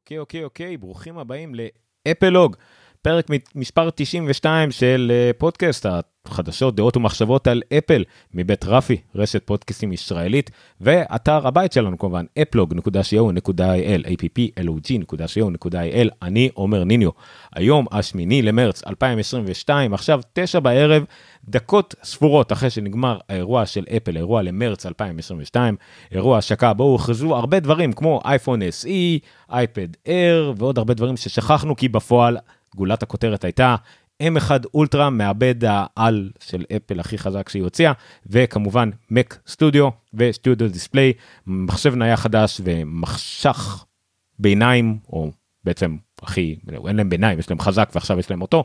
אוקיי, אוקיי, אוקיי, ברוכים הבאים לאפלוג, פרק מספר 92 של אה, פודקאסט החדשות, דעות ומחשבות על אפל, מבית רפי, רשת פודקאסטים ישראלית, ואתר הבית שלנו כמובן, אפלוג.co.il, applog.co.il, אני עומר ניניו. היום, השמיני למרץ 2022, עכשיו תשע בערב, דקות ספורות אחרי שנגמר האירוע של אפל, אירוע למרץ 2022, אירוע השקה בו הוכרזו הרבה דברים כמו אייפון SE, אייפד Air ועוד הרבה דברים ששכחנו כי בפועל גולת הכותרת הייתה M1 אולטרה מעבד העל של אפל הכי חזק שהיא הוציאה וכמובן Mac סטודיו וסטודיו דיספליי מחשב נייח חדש ומחשך ביניים או בעצם הכי אין להם ביניים יש להם חזק ועכשיו יש להם אותו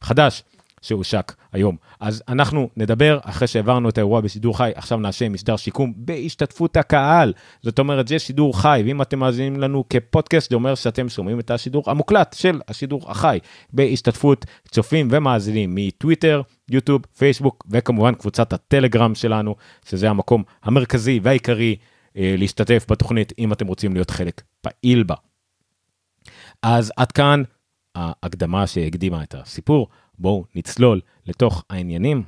חדש שהושק היום. אז אנחנו נדבר אחרי שהעברנו את האירוע בשידור חי, עכשיו נעשה משדר שיקום בהשתתפות הקהל. זאת אומרת, זה שידור חי, ואם אתם מאזינים לנו כפודקאסט, זה אומר שאתם שומעים את השידור המוקלט של השידור החי, בהשתתפות צופים ומאזינים מטוויטר, יוטיוב, פייסבוק, וכמובן קבוצת הטלגרם שלנו, שזה המקום המרכזי והעיקרי אה, להשתתף בתוכנית, אם אתם רוצים להיות חלק פעיל בה. אז עד כאן ההקדמה שהקדימה את הסיפור. בואו נצלול לתוך העניינים.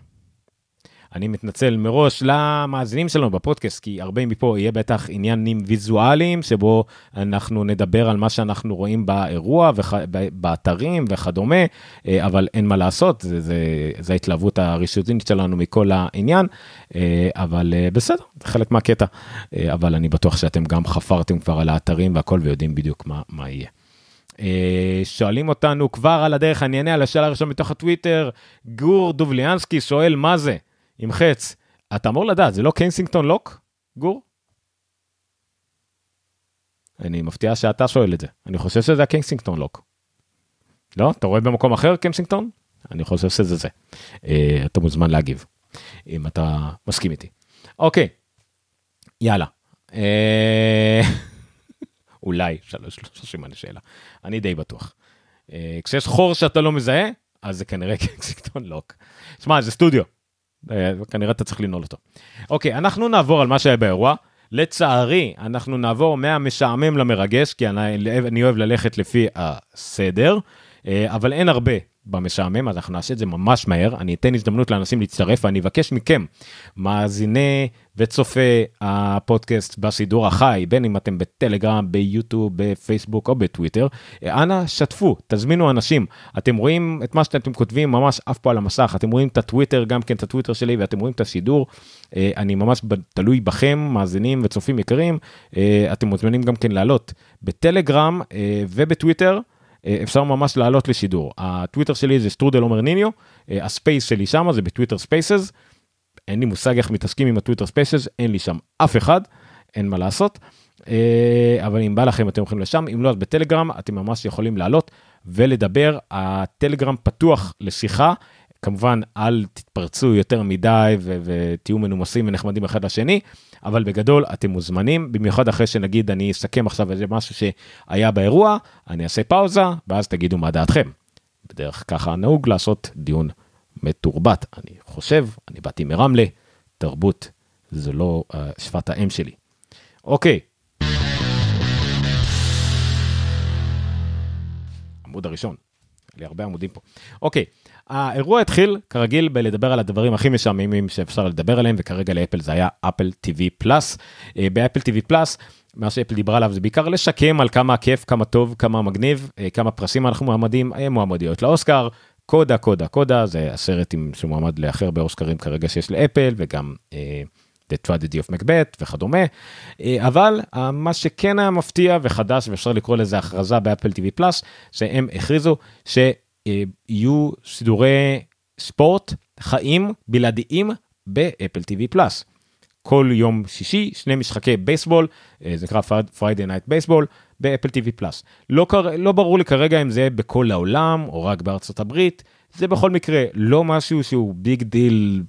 אני מתנצל מראש למאזינים שלנו בפודקאסט, כי הרבה מפה יהיה בטח עניינים ויזואליים, שבו אנחנו נדבר על מה שאנחנו רואים באירוע, וח... באתרים וכדומה, אה, אבל אין מה לעשות, זה, זה, זה ההתלהבות הראשונית שלנו מכל העניין, אה, אבל אה, בסדר, זה חלק מהקטע, אבל אני בטוח שאתם גם חפרתם כבר על האתרים והכל ויודעים בדיוק מה, מה יהיה. אה, שואלים אותנו כבר על הדרך, אני אענה על השאלה הראשונה מתוך הטוויטר, גור דובליאנסקי שואל מה זה, עם חץ. אתה אמור לדעת, זה לא Kensington lock, גור? אני מופתע שאתה שואל את זה, אני חושב שזה ה-Kensington lock. לא? אתה רואה במקום אחר Kensington? אני חושב שזה זה. אה, אתה מוזמן להגיב, אם אתה מסכים איתי. אוקיי, יאללה. אה... אולי, שלוש סימני שאלה. אני די בטוח. אה, כשיש חור שאתה לא מזהה, אז זה כנראה קסיקטון לוק. שמע, זה סטודיו. אה, כנראה אתה צריך לנעול אותו. אוקיי, אנחנו נעבור על מה שהיה באירוע. לצערי, אנחנו נעבור מהמשעמם למרגש, כי אני, אני אוהב ללכת לפי הסדר, אה, אבל אין הרבה במשעמם, אז אנחנו נעשה את זה ממש מהר. אני אתן הזדמנות לאנשים להצטרף, ואני אבקש מכם, מאזיני וצופי הפודקאסט בשידור החי, בין אם אתם בטלגרם, ביוטיוב, בפייסבוק או בטוויטר, אנא שתפו, תזמינו אנשים. אתם רואים את מה שאתם כותבים ממש אף פה על המסך, אתם רואים את הטוויטר, גם כן את הטוויטר שלי, ואתם רואים את השידור. אה, אני ממש תלוי בכם, מאזינים וצופים יקרים. אה, אתם מוזמנים גם כן לעלות בטלגרם אה, ובטוויטר. אפשר ממש לעלות לשידור. הטוויטר שלי זה סטרודל עומר ניניו, ה-Space שלי שם זה ב-Twitter Spaces. אין לי מושג איך מתעסקים עם ה-Twitter Spaces, אין לי שם אף אחד, אין מה לעשות. אבל אם בא לכם אתם הולכים לשם, אם לא אז בטלגרם אתם ממש יכולים לעלות ולדבר. הטלגרם פתוח לשיחה. כמובן אל תתפרצו יותר מדי ותהיו מנומסים ונחמדים אחד לשני. אבל בגדול אתם מוזמנים, במיוחד אחרי שנגיד אני אסכם עכשיו איזה משהו שהיה באירוע, אני אעשה פאוזה, ואז תגידו מה דעתכם. בדרך ככה נהוג לעשות דיון מתורבת. אני חושב, אני באתי מרמלה, תרבות זו לא uh, שפת האם שלי. אוקיי. עמוד הראשון, לי הרבה עמודים פה. אוקיי, האירוע התחיל כרגיל בלדבר על הדברים הכי משעממים שאפשר לדבר עליהם וכרגע לאפל זה היה אפל TV פלאס. באפל TV פלאס מה שאפל דיברה עליו זה בעיקר לשקם על כמה כיף כמה טוב כמה מגניב אה, כמה פרסים אנחנו מועמדים אה, מועמדיות לאוסקר קודה קודה קודה זה הסרט עם שמועמד להכי הרבה אוסקרים כרגע שיש לאפל וגם. אה, The Tragedy of Macbeth וכדומה אבל מה שכן היה מפתיע וחדש ואפשר לקרוא לזה הכרזה ב-Apple TV Plus שהם הכריזו ש... אה, יהיו שידורי ספורט חיים בלעדיים ב-Apple TV Plus. כל יום שישי שני משחקי בייסבול אה, זה נקרא Friday Night Baseball ב-Apple TV Plus. לא, לא ברור לי כרגע אם זה בכל העולם או רק בארצות הברית זה בכל מקרה לא משהו שהוא big deal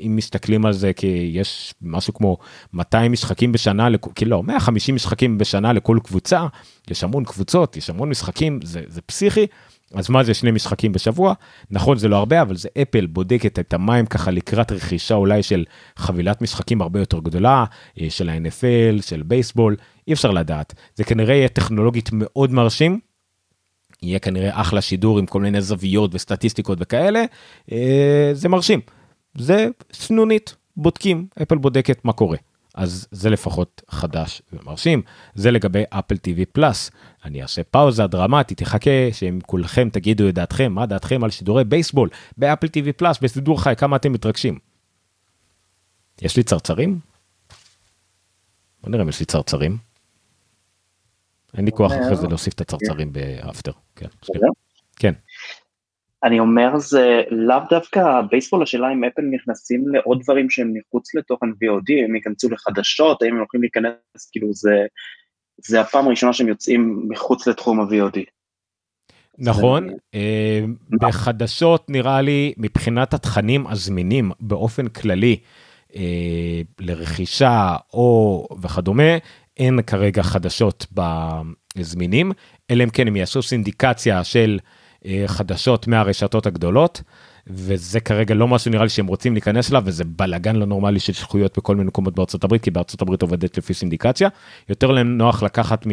אם מסתכלים על זה כי יש משהו כמו 200 משחקים בשנה, כאילו לא, 150 משחקים בשנה לכל קבוצה, יש המון קבוצות, יש המון משחקים, זה, זה פסיכי, אז מה זה שני משחקים בשבוע? נכון זה לא הרבה אבל זה אפל בודקת את המים ככה לקראת רכישה אולי של חבילת משחקים הרבה יותר גדולה אה, של ה-NFL, של בייסבול, אי אפשר לדעת. זה כנראה יהיה טכנולוגית מאוד מרשים. יהיה כנראה אחלה שידור עם כל מיני זוויות וסטטיסטיקות וכאלה, אה, זה מרשים. זה סנונית, בודקים, אפל בודקת מה קורה. אז זה לפחות חדש ומרשים. זה לגבי אפל TV פלאס. אני אעשה פאוזה דרמטית, תחכה שהם כולכם תגידו את דעתכם, מה דעתכם על שידורי בייסבול באפל TV פלאס בסידור חי, כמה אתם מתרגשים. יש לי צרצרים? בוא נראה אם יש לי צרצרים. אין לי כוח אחרי זה להוסיף את הצרצרים באפטר. כן. כן. אני אומר זה לאו דווקא בייסבול השאלה אם אפל נכנסים לעוד דברים שהם מחוץ לתוכן VOD, הם ייכנסו לחדשות, האם הם הולכים להיכנס, כאילו זה, זה הפעם הראשונה שהם יוצאים מחוץ לתחום ה-VOD. נכון, אה, בחדשות נראה לי מבחינת התכנים הזמינים באופן כללי אה, לרכישה או וכדומה, אין כרגע חדשות בזמינים, אלא אם כן הם יעשו סינדיקציה של חדשות מהרשתות הגדולות, וזה כרגע לא משהו נראה לי שהם רוצים להיכנס אליו, וזה בלאגן לא נורמלי של זכויות בכל מיני מקומות בארצות הברית, כי בארצות הברית עובדת לפי סינדיקציה. יותר להם נוח לקחת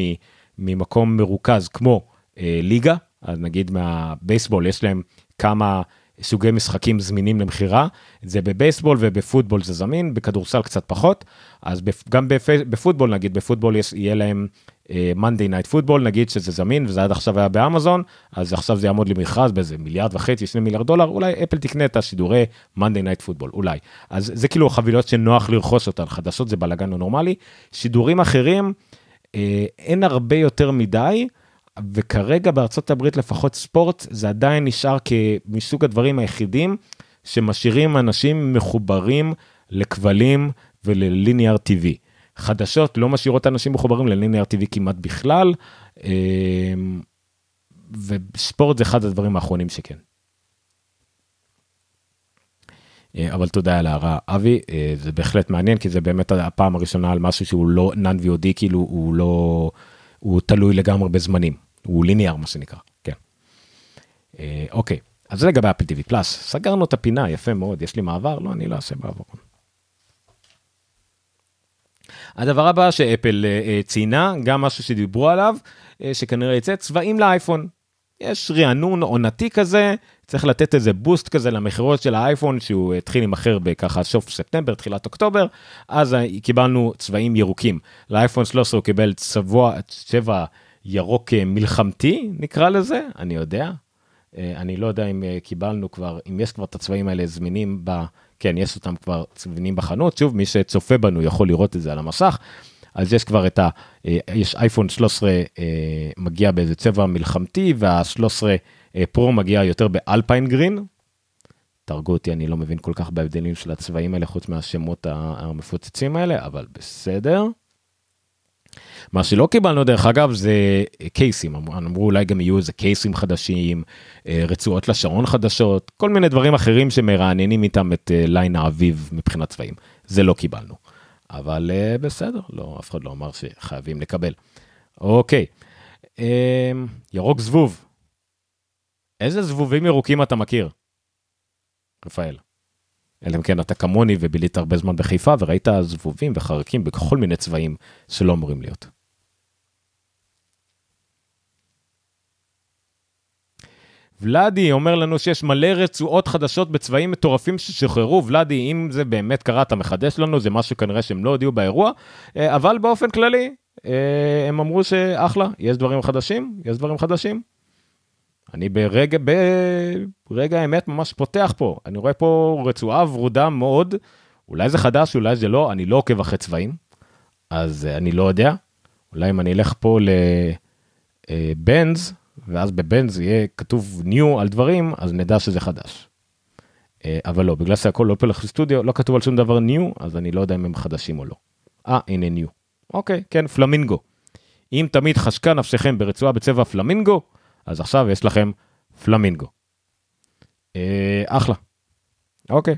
ממקום מרוכז כמו אה, ליגה, אז נגיד מהבייסבול יש להם כמה סוגי משחקים זמינים למכירה, זה בבייסבול ובפוטבול זה זמין, בכדורסל קצת פחות, אז גם בפוטבול נגיד, בפוטבול יהיה להם Monday Night Football, נגיד שזה זמין וזה עד עכשיו היה באמזון, אז עכשיו זה יעמוד למכרז באיזה מיליארד וחצי, שני מיליארד דולר, אולי אפל תקנה את השידורי Monday Night Football, אולי. אז זה כאילו חבילות שנוח לרכוש אותן, חדשות זה בלאגן לא נורמלי. שידורים אחרים, אה, אין הרבה יותר מדי. וכרגע בארצות הברית לפחות ספורט זה עדיין נשאר כמסוג הדברים היחידים שמשאירים אנשים מחוברים לכבלים ולליניאר TV. חדשות לא משאירות אנשים מחוברים לליניאר TV כמעט בכלל, אמ, וספורט זה אחד הדברים האחרונים שכן. אה, אבל תודה על ההערה אבי אה, זה בהחלט מעניין כי זה באמת הפעם הראשונה על משהו שהוא לא נאן VOD כאילו הוא לא הוא תלוי לגמרי בזמנים הוא ליניאר מה שנקרא כן. אה, אוקיי אז זה לגבי אפל TV פלאס סגרנו את הפינה יפה מאוד יש לי מעבר לא אני לא אעשה בעבור. הדבר הבא שאפל uh, ציינה, גם משהו שדיברו עליו, uh, שכנראה יצא, צבעים לאייפון. יש רענון עונתי כזה, צריך לתת איזה בוסט כזה למכירות של האייפון שהוא התחיל להימכר בככה סוף ספטמבר, תחילת אוקטובר, אז קיבלנו צבעים ירוקים. לאייפון 13 הוא קיבל צבוע, צבע ירוק מלחמתי נקרא לזה, אני יודע. אני לא יודע אם קיבלנו כבר, אם יש כבר את הצבעים האלה זמינים ב... כן, יש אותם כבר צבעינים בחנות, שוב, מי שצופה בנו יכול לראות את זה על המסך. אז יש כבר את ה... אה, יש אייפון 13 אה, מגיע באיזה צבע מלחמתי, וה-13 אה, פרו מגיע יותר באלפיין גרין. תרגו אותי, אני לא מבין כל כך בהבדלים של הצבעים האלה, חוץ מהשמות המפוצצים האלה, אבל בסדר. מה שלא קיבלנו דרך אגב זה קייסים, אמרו אולי גם יהיו איזה קייסים חדשים, רצועות לשעון חדשות, כל מיני דברים אחרים שמרעננים איתם את ליין האביב מבחינת צבעים. זה לא קיבלנו. אבל אה, בסדר, לא, אף אחד לא אמר שחייבים לקבל. אוקיי, ירוק זבוב. איזה זבובים ירוקים אתה מכיר? רפאל. אלא אם כן אתה כמוני ובילית הרבה זמן בחיפה וראית זבובים וחרקים בכל מיני צבעים שלא אמורים להיות. ולאדי אומר לנו שיש מלא רצועות חדשות בצבעים מטורפים ששחררו, ולאדי, אם זה באמת קרה, אתה מחדש לנו, זה משהו כנראה שהם לא הודיעו באירוע, אה, אבל באופן כללי, אה, הם אמרו שאחלה, יש דברים חדשים, יש דברים חדשים. אני ברגע, ברגע האמת ממש פותח פה, אני רואה פה רצועה ורודה מאוד, אולי זה חדש, אולי זה לא, אני לא עוקב אחרי צבעים, אז אה, אני לא יודע, אולי אם אני אלך פה לבנז, ואז בבנז יהיה כתוב ניו על דברים, אז נדע שזה חדש. אה, אבל לא, בגלל שהכל לא פלח סטודיו, לא כתוב על שום דבר ניו, אז אני לא יודע אם הם חדשים או לא. אה, הנה ניו. אוקיי, כן, פלמינגו. אם תמיד חשקה נפשכם ברצועה בצבע פלמינגו, אז עכשיו יש לכם פלמינגו. אה, אחלה. אוקיי.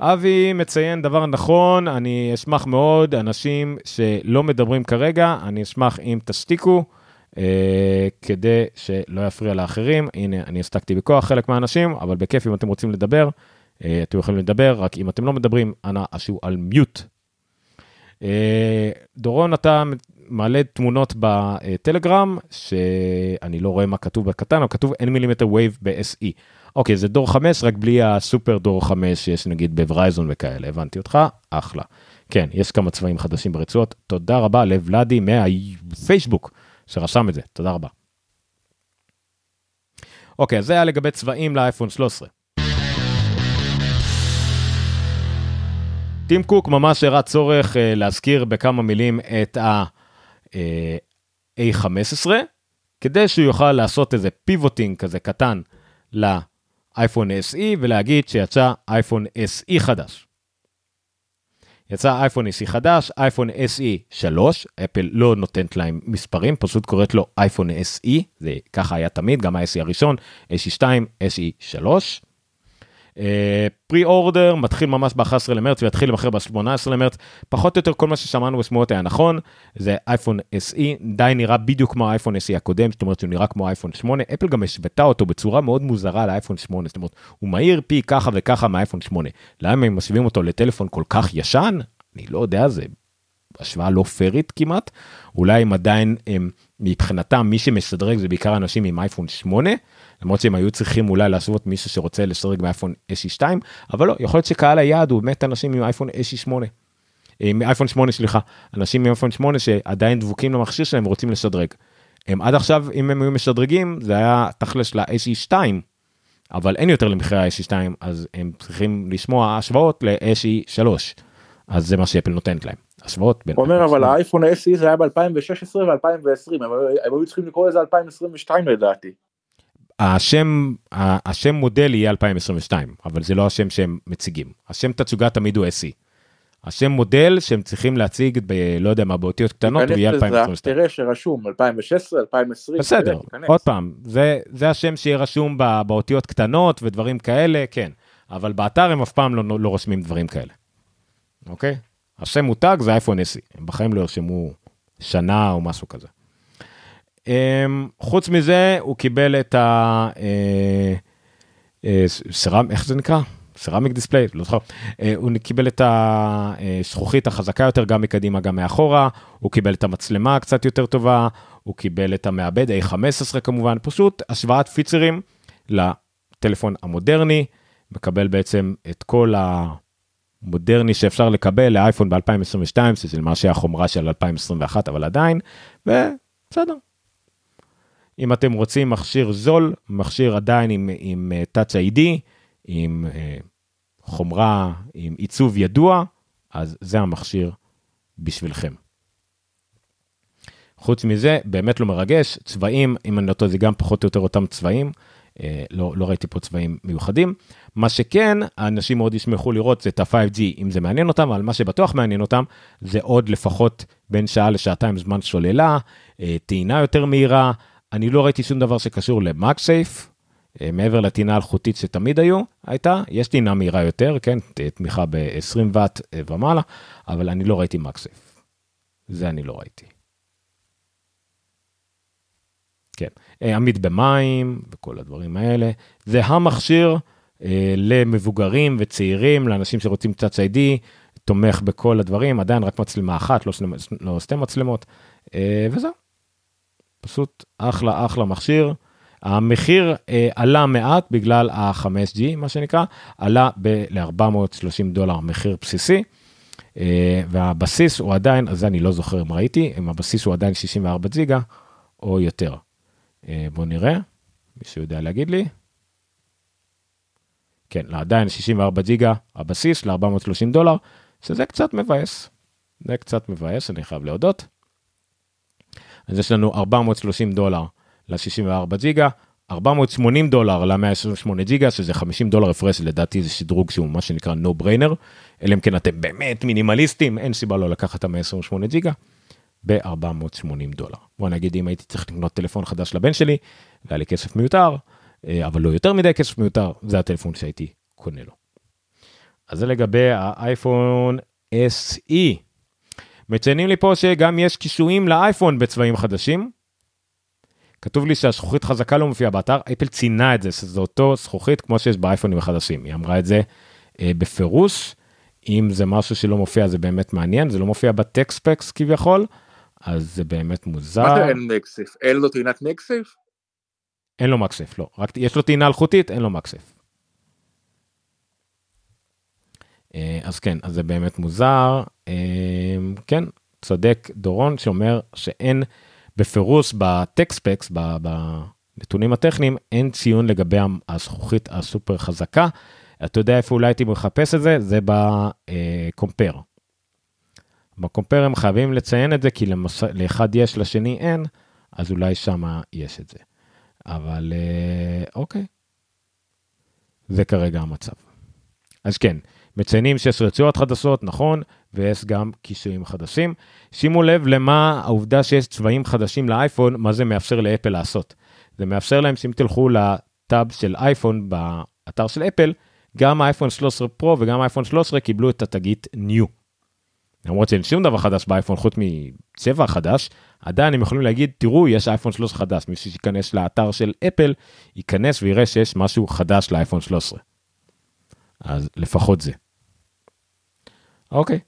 אבי מציין דבר נכון, אני אשמח מאוד, אנשים שלא מדברים כרגע, אני אשמח אם תשתיקו. אה, כדי שלא יפריע לאחרים. הנה, אני הסתקתי בכוח חלק מהאנשים, אבל בכיף אם אתם רוצים לדבר, אה, אתם יכולים לדבר, רק אם אתם לא מדברים, אנא עשו על mute. אה, דורון, אתה מעלה תמונות בטלגרם, שאני לא רואה מה כתוב בקטן, אבל כתוב אין millimeter wave ב-SE. אוקיי, זה דור 5, רק בלי הסופר דור 5 שיש נגיד בוורייזון וכאלה, הבנתי אותך, אחלה. כן, יש כמה צבעים חדשים ברצועות, תודה רבה לוולאדי מהפייסבוק שרשם את זה, תודה רבה. אוקיי, אז זה היה לגבי צבעים לאייפון 13. טים קוק ממש הראה צורך uh, להזכיר בכמה מילים את ה-A15, uh, כדי שהוא יוכל לעשות איזה פיבוטינג כזה קטן לאייפון SE ולהגיד שיצא אייפון SE חדש. יצא אייפון SE חדש, אייפון SE 3, אפל לא נותנת להם מספרים, פשוט קוראת לו אייפון SE, זה ככה היה תמיד, גם ה-SE הראשון, SE 2, SE 3. פרי אורדר מתחיל ממש ב-11 למרץ ויתחיל למכר ב-18 למרץ, פחות או יותר כל מה ששמענו בשמועות היה נכון, זה אייפון SE, די נראה בדיוק כמו האייפון SE הקודם, זאת אומרת שהוא נראה כמו אייפון 8, אפל גם השוותה אותו בצורה מאוד מוזרה לאייפון 8, זאת אומרת הוא מהיר פי ככה וככה מהאייפון 8, למה הם משווים אותו לטלפון כל כך ישן? אני לא יודע, זה השוואה לא פיירית כמעט, אולי הם עדיין, הם, מבחינתם מי שמשדרג זה בעיקר אנשים עם אייפון 8, למרות שהם היו צריכים אולי להשוות מישהו שרוצה לשדרג מאייפון SE 2, אבל לא, יכול להיות שקהל היעד הוא באמת אנשים עם אייפון SE 8. עם אייפון 8 סליחה, אנשים עם אייפון 8 שעדיין דבוקים למכשיר שלהם ורוצים לשדרג. הם עד עכשיו אם הם היו משדרגים זה היה תכלס ל-SE 2, אבל אין יותר למחירי ה-SE 2 אז הם צריכים לשמוע השוואות ל-SE 3. אז זה מה שאפל נותנת להם. השוואות בין... אומר אבל האייפון SE זה היה ב-2016 ו-2020 הם היו צריכים לקרוא לזה 2022 לדעתי. השם השם מודל יהיה 2022 אבל זה לא השם שהם מציגים השם תצוגה תמיד הוא SE. השם מודל שהם צריכים להציג ב... לא יודע מה באותיות קטנות הוא יהיה 2022. תראה שרשום 2016 2020. בסדר עוד פעם זה זה השם שיהיה רשום באותיות קטנות ודברים כאלה כן אבל באתר הם אף פעם לא, לא רושמים דברים כאלה. אוקיי? השם מותג זה אייפון SE הם בחיים לא ירשמו שנה או משהו כזה. אמ, חוץ מזה הוא קיבל את ה... סרם, אה, איך זה נקרא? סרמיק דיספליי, לא זוכר, אה, הוא קיבל את הזכוכית החזקה יותר גם מקדימה גם מאחורה, הוא קיבל את המצלמה קצת יותר טובה, הוא קיבל את המעבד A15 כמובן, פשוט השוואת פיצרים לטלפון המודרני, מקבל בעצם את כל המודרני שאפשר לקבל לאייפון ב-2022, שזה למעשה החומרה של 2021 אבל עדיין, ובסדר, אם אתם רוצים מכשיר זול, מכשיר עדיין עם, עם uh, Touch ID, עם uh, חומרה, עם עיצוב ידוע, אז זה המכשיר בשבילכם. חוץ מזה, באמת לא מרגש, צבעים, אם אני לא טועה, זה גם פחות או יותר אותם צבעים, אה, לא, לא ראיתי פה צבעים מיוחדים. מה שכן, האנשים מאוד ישמחו לראות את ה-5G, אם זה מעניין אותם, אבל מה שבטוח מעניין אותם, זה עוד לפחות בין שעה לשעתיים זמן שוללה, אה, טעינה יותר מהירה, אני לא ראיתי שום דבר שקשור למאגסייף, אה, מעבר לטינה אלחוטית שתמיד היו, הייתה, יש טינה מהירה יותר, כן, תמיכה ב-20 ואט אה, ומעלה, אבל אני לא ראיתי מאגסייף. זה אני לא ראיתי. כן, אה, עמיד במים וכל הדברים האלה. זה המכשיר אה, למבוגרים וצעירים, לאנשים שרוצים קצת ID, תומך בכל הדברים, עדיין רק מצלמה אחת, לא, שני, לא שתי מצלמות, אה, וזהו. פשוט אחלה אחלה מכשיר. המחיר אה, עלה מעט בגלל ה-5G מה שנקרא, עלה ל-430 דולר מחיר בסיסי. אה, והבסיס הוא עדיין, אז אני לא זוכר אם ראיתי, אם הבסיס הוא עדיין 64 ג'יגה או יותר. אה, בואו נראה, מישהו יודע להגיד לי? כן, עדיין 64 ג'יגה הבסיס ל-430 דולר, שזה קצת מבאס. זה קצת מבאס, אני חייב להודות. אז יש לנו 430 דולר ל-64 ג'יגה, 480 דולר ל-128 ג'יגה, שזה 50 דולר הפרש, לדעתי זה שדרוג שהוא מה שנקרא no brainer, אלא אם כן אתם באמת מינימליסטים, אין סיבה לא לקחת את ה-128 ג'יגה, ב-480 דולר. בוא נגיד אם הייתי צריך לקנות טלפון חדש לבן שלי, והיה לי כסף מיותר, אה, אבל לא יותר מדי כסף מיותר, זה הטלפון שהייתי קונה לו. אז זה לגבי האייפון SE. מציינים לי פה שגם יש קישואים לאייפון בצבעים חדשים. כתוב לי שהזכוכית חזקה לא מופיעה באתר, אפל ציינה את זה, שזה אותו זכוכית כמו שיש באייפונים החדשים, היא אמרה את זה אה, בפירוש, אם זה משהו שלא מופיע זה באמת מעניין, זה לא מופיע בטקספקס כביכול, אז זה באמת מוזר. מה זה אין מקסף? אין לו טעינת מקסף? אין לו מקסף, לא, רק יש לו טעינה אלחוטית, אין לו מקסף. אה, אז כן, אז זה באמת מוזר. אה, כן, צודק דורון שאומר שאין בפירוש בטקספקס, בנתונים הטכניים, אין ציון לגבי הזכוכית הסופר חזקה. אתה יודע איפה אולי הייתי מחפש את זה? זה בקומפר. בקומפר הם חייבים לציין את זה, כי למס... לאחד יש, לשני אין, אז אולי שם יש את זה. אבל אה, אוקיי, זה כרגע המצב. אז כן, מציינים שיש רצועות חדשות, נכון, ויש גם קישורים חדשים. שימו לב למה העובדה שיש צבעים חדשים לאייפון, מה זה מאפשר לאפל לעשות. זה מאפשר להם שאם תלכו לטאב של אייפון באתר של אפל, גם האייפון 13 פרו וגם האייפון 13 קיבלו את התגית New. למרות שאין שום דבר חדש באייפון חוץ מצבע חדש, עדיין הם יכולים להגיד, תראו, יש אייפון 13 חדש. מי שייכנס לאתר של אפל, ייכנס ויראה שיש משהו חדש לאייפון 13. אז לפחות זה. אוקיי.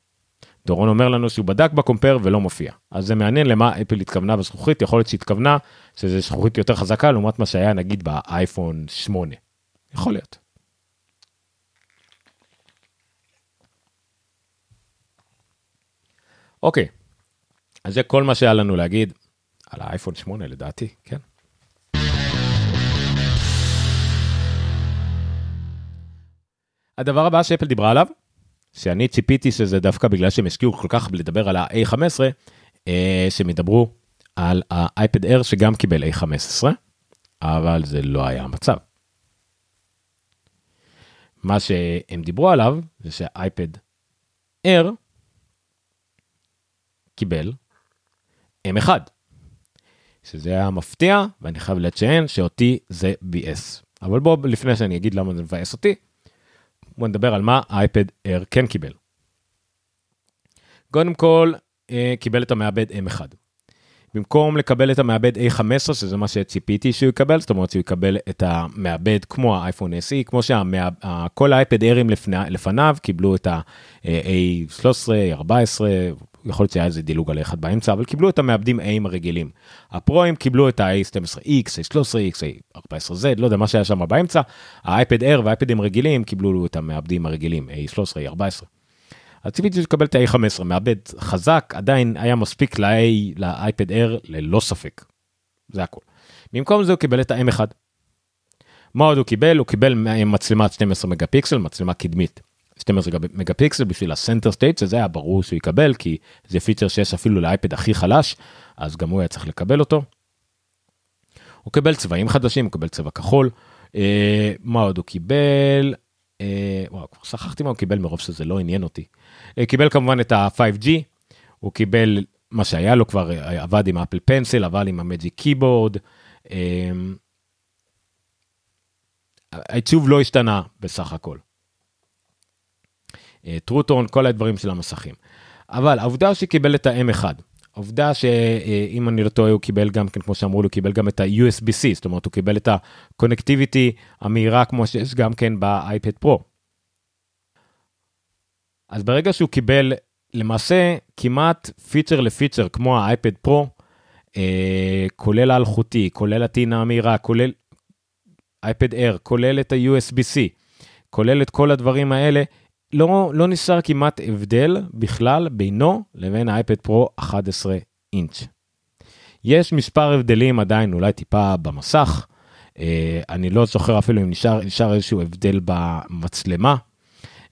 דורון אומר לנו שהוא בדק בקומפר ולא מופיע. אז זה מעניין למה אפל התכוונה בזכוכית, יכול להיות שהתכוונה שזה זכוכית יותר חזקה לעומת מה שהיה נגיד באייפון 8. יכול להיות. אוקיי, אז זה כל מה שהיה לנו להגיד על האייפון 8 לדעתי, כן. הדבר הבא שאפל דיברה עליו, שאני ציפיתי שזה דווקא בגלל שהם השקיעו כל כך בלדבר על ה-A15, אה, שהם ידברו על האייפד Air שגם קיבל A15, אבל זה לא היה המצב. מה שהם דיברו עליו זה שהאייפד Air קיבל M1, שזה היה מפתיע ואני חייב לציין שאותי זה ביאס. אבל בוא לפני שאני אגיד למה זה מבאס אותי, בוא נדבר על מה האייפד Air כן קיבל. קודם כל, אה, קיבל את המעבד M1. במקום לקבל את המעבד A15, שזה מה שציפיתי שהוא יקבל, זאת אומרת שהוא יקבל את המעבד כמו האייפון SE, כמו שכל האייפד Aiרים לפניו קיבלו את ה-A13, A14, יכול להיות שהיה איזה דילוג על אחד באמצע, אבל קיבלו את המעבדים Aים הרגילים. הפרוים קיבלו את ה-A12X, A13X, A14Z, לא יודע מה שהיה שם באמצע, האייפד Air והאייפדים רגילים קיבלו את המעבדים הרגילים, A13, A14. אז ציפיתי לקבל את ה-A15, מעבד חזק, עדיין היה מספיק לאייפד Air ללא ספק. זה הכל. במקום זה הוא קיבל את ה-M1. מה עוד הוא קיבל? הוא קיבל מצלמת 12 מגה פיקסל, מצלמה קדמית 12 מגה פיקסל בשביל ה-Center Stage, שזה היה ברור שהוא יקבל, כי זה פיצ'ר שיש אפילו לאייפד הכי חלש, אז גם הוא היה צריך לקבל אותו. הוא קיבל צבעים חדשים, הוא קיבל צבע כחול. אה, מה עוד הוא קיבל? אה, וואו, כבר שכחתי מה הוא קיבל מרוב שזה לא עניין אותי. אה, קיבל כמובן את ה-5G, הוא קיבל מה שהיה לו כבר, אה, עבד עם Apple Pencil, עבד עם ה-Magic Keyboard. אה, העיצוב לא השתנה בסך הכל. טרוטון, כל הדברים של המסכים. אבל העובדה שקיבל את ה-M1, העובדה שאם אני לא טועה הוא קיבל גם כן כמו שאמרו לו קיבל גם את ה-USB-C זאת אומרת הוא קיבל את הקונקטיביטי המהירה כמו שיש גם כן באייפד פרו. אז ברגע שהוא קיבל למעשה כמעט פיצ'ר לפיצ'ר כמו האייפד פרו, אה, כולל האלחוטי, כולל הטעינה המהירה, כולל אייפד אייר, כולל את ה-USB-C, כולל את כל הדברים האלה, לא, לא נשאר כמעט הבדל בכלל בינו לבין האייפד פרו 11 אינץ'. יש מספר הבדלים עדיין אולי טיפה במסך, אה, אני לא זוכר אפילו אם נשאר, נשאר איזשהו הבדל במצלמה,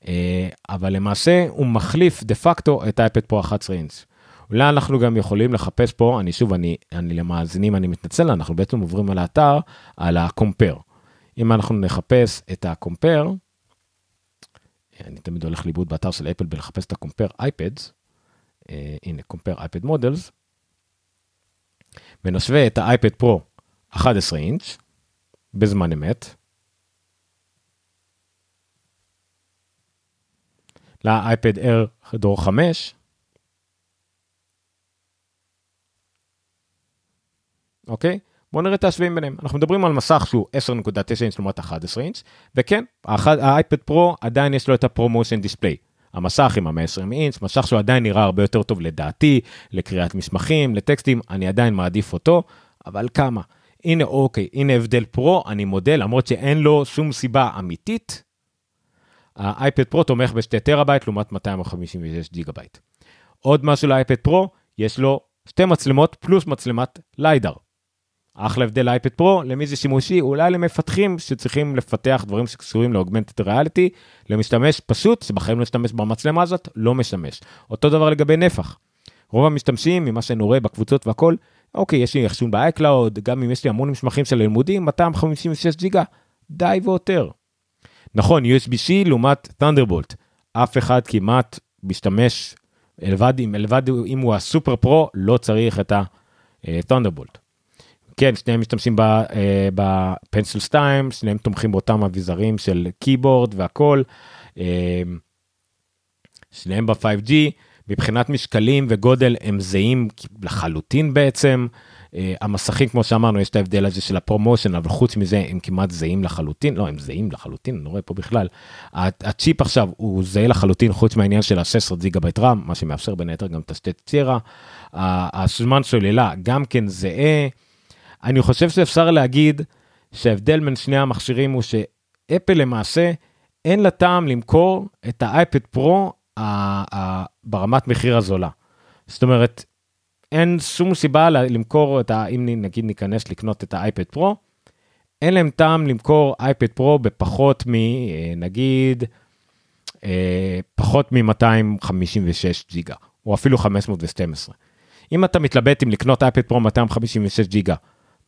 אה, אבל למעשה הוא מחליף דה פקטו את האייפד פרו 11 אינץ'. אולי אנחנו גם יכולים לחפש פה, אני שוב, אני, אני למאזינים, אני מתנצל, אנחנו בעצם עוברים על האתר, על הקומפר. אם אנחנו נחפש את הקומפר, אני תמיד הולך לאיבוד באתר של אפל בלחפש את ה-compare iPads, uh, הנה compare iPad models, ונשווה את האייפד פרו 11 אינץ' בזמן אמת, לאייפד Air דור 5, אוקיי? בואו נראה את ההשוואים ביניהם. אנחנו מדברים על מסך שהוא 10.9 אינץ' לעומת 11 אינץ', וכן, ה iPad Pro עדיין יש לו את ה ProMotion display. המסך עם ה-120 אינץ', מסך שהוא עדיין נראה הרבה יותר טוב לדעתי, לקריאת מסמכים, לטקסטים, אני עדיין מעדיף אותו, אבל כמה? הנה אוקיי, הנה הבדל פרו, אני מודה, למרות שאין לו שום סיבה אמיתית, ה iPad Pro תומך בשתי טראבייט לעומת 256 ג'יגה בייט. עוד משהו לאייפד פרו, יש לו שתי מצלמות פלוס מצלמת ליידר. אחלה הבדל לאייפד פרו, למי זה שימושי? אולי למפתחים שצריכים לפתח דברים שקשורים לאוגמנטד ריאליטי, למשתמש פשוט שבחיים לא משתמש במצלמה הזאת, לא משמש. אותו דבר לגבי נפח. רוב המשתמשים, ממה שאני רואה בקבוצות והכל, אוקיי, יש לי אחשון ב-iCloud, גם אם יש לי המון מסמכים של לימודים, 256 ג'יגה, די ויותר. נכון, USB-C לעומת Thunderbolt, אף אחד כמעט משתמש, לבד, לבד אם הוא ה super pro, לא צריך את ה-Thunderbolt. כן, שניהם משתמשים ב Pencil 2, שניהם תומכים באותם אביזרים של keyboard והכל. אה, שניהם ב-5G, מבחינת משקלים וגודל הם זהים לחלוטין בעצם. Uh, המסכים כמו שאמרנו יש את ההבדל הזה של ה ProMotion אבל חוץ מזה הם כמעט זהים לחלוטין לא הם זהים לחלוטין אני רואה פה בכלל הצ'יפ עכשיו הוא זהה לחלוטין חוץ מהעניין של ה-16 ג'יגה בייט RAM מה שמאפשר בין היתר גם תשתית צירה. הזמן סוללה גם כן זהה. אני חושב שאפשר להגיד שההבדל בין שני המכשירים הוא שאפל למעשה אין לה טעם למכור את ה iPad Pro ברמת מחיר הזולה. זאת אומרת, אין שום סיבה למכור את ה... אם נגיד ניכנס לקנות את ה iPad Pro, אין להם טעם למכור iPad Pro בפחות מ... אה, אה, פחות מ-256 ג'יגה, או אפילו 512. אם אתה מתלבט אם לקנות iPad Pro 256 ג'יגה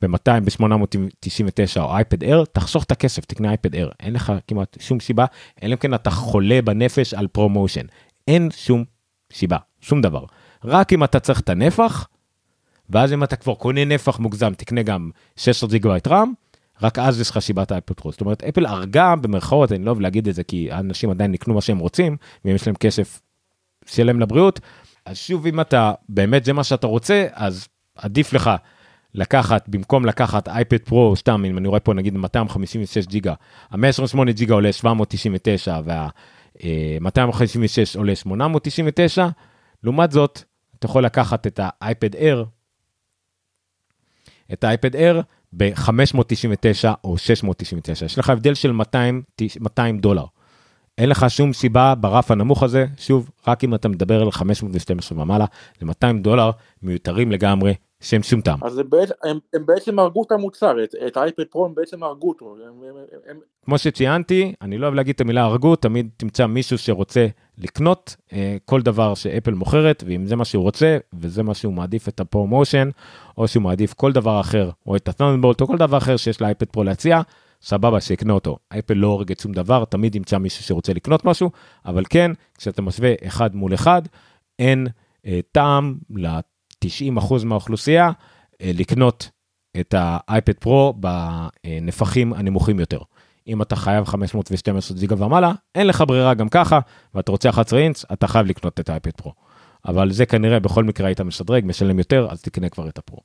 ב-200, ב-899 או iPad Air, תחסוך את הכסף, תקנה iPad Air, אין לך כמעט שום סיבה, אלא אם כן אתה חולה בנפש על ProMotion. אין שום סיבה, שום דבר. רק אם אתה צריך את הנפח, ואז אם אתה כבר קונה נפח מוגזם, תקנה גם 16 ג'יגבייט RAM, רק אז יש לך סיבת iPad Pro. זאת אומרת, אפל הרגה במרכאות, אני לא אוהב להגיד את זה, כי האנשים עדיין יקנו מה שהם רוצים, ואם יש להם כסף, שיהיה לבריאות. אז שוב, אם אתה, באמת זה מה שאתה רוצה, אז עדיף לך לקחת, במקום לקחת iPad Pro, סתם, אם אני רואה פה נגיד 256 ג'יגה, ה-128 ג'יגה עולה 799 וה-256 עולה 899, לעומת זאת, אתה יכול לקחת את האייפד אר, את האייפד אר ב-599 או 699, יש לך הבדל של 200, 200 דולר. אין לך שום סיבה ברף הנמוך הזה, שוב, רק אם אתה מדבר על 512 ומעלה, זה 200 דולר מיותרים לגמרי, טעם. אז בעצם, הם, הם בעצם הרגו את המוצר, את, את האייפד פרו הם בעצם הרגו אותו. הם, הם, הם... כמו שציינתי, אני לא אוהב להגיד את המילה הרגו, תמיד תמצא מישהו שרוצה לקנות אה, כל דבר שאפל מוכרת, ואם זה מה שהוא רוצה, וזה מה שהוא מעדיף את ה ProMotion, או שהוא מעדיף כל דבר אחר, או את ה-Thunderbolt, או כל דבר אחר שיש ל iPad Pro להציע, סבבה, שיקנה אותו. אפל לא הורגת שום דבר, תמיד ימצא מישהו שרוצה לקנות משהו, אבל כן, כשאתה משווה אחד מול אחד, אין אה, טעם ל-90% מהאוכלוסייה אה, לקנות את ה iPad Pro בנפחים הנמוכים יותר. אם אתה חייב 512 ג'יגה ומעלה, אין לך ברירה גם ככה, ואתה רוצה 11 אינץ, אתה חייב לקנות את האייפד פרו. אבל זה כנראה בכל מקרה היית משדרג, משלם יותר, אז תקנה כבר את הפרו.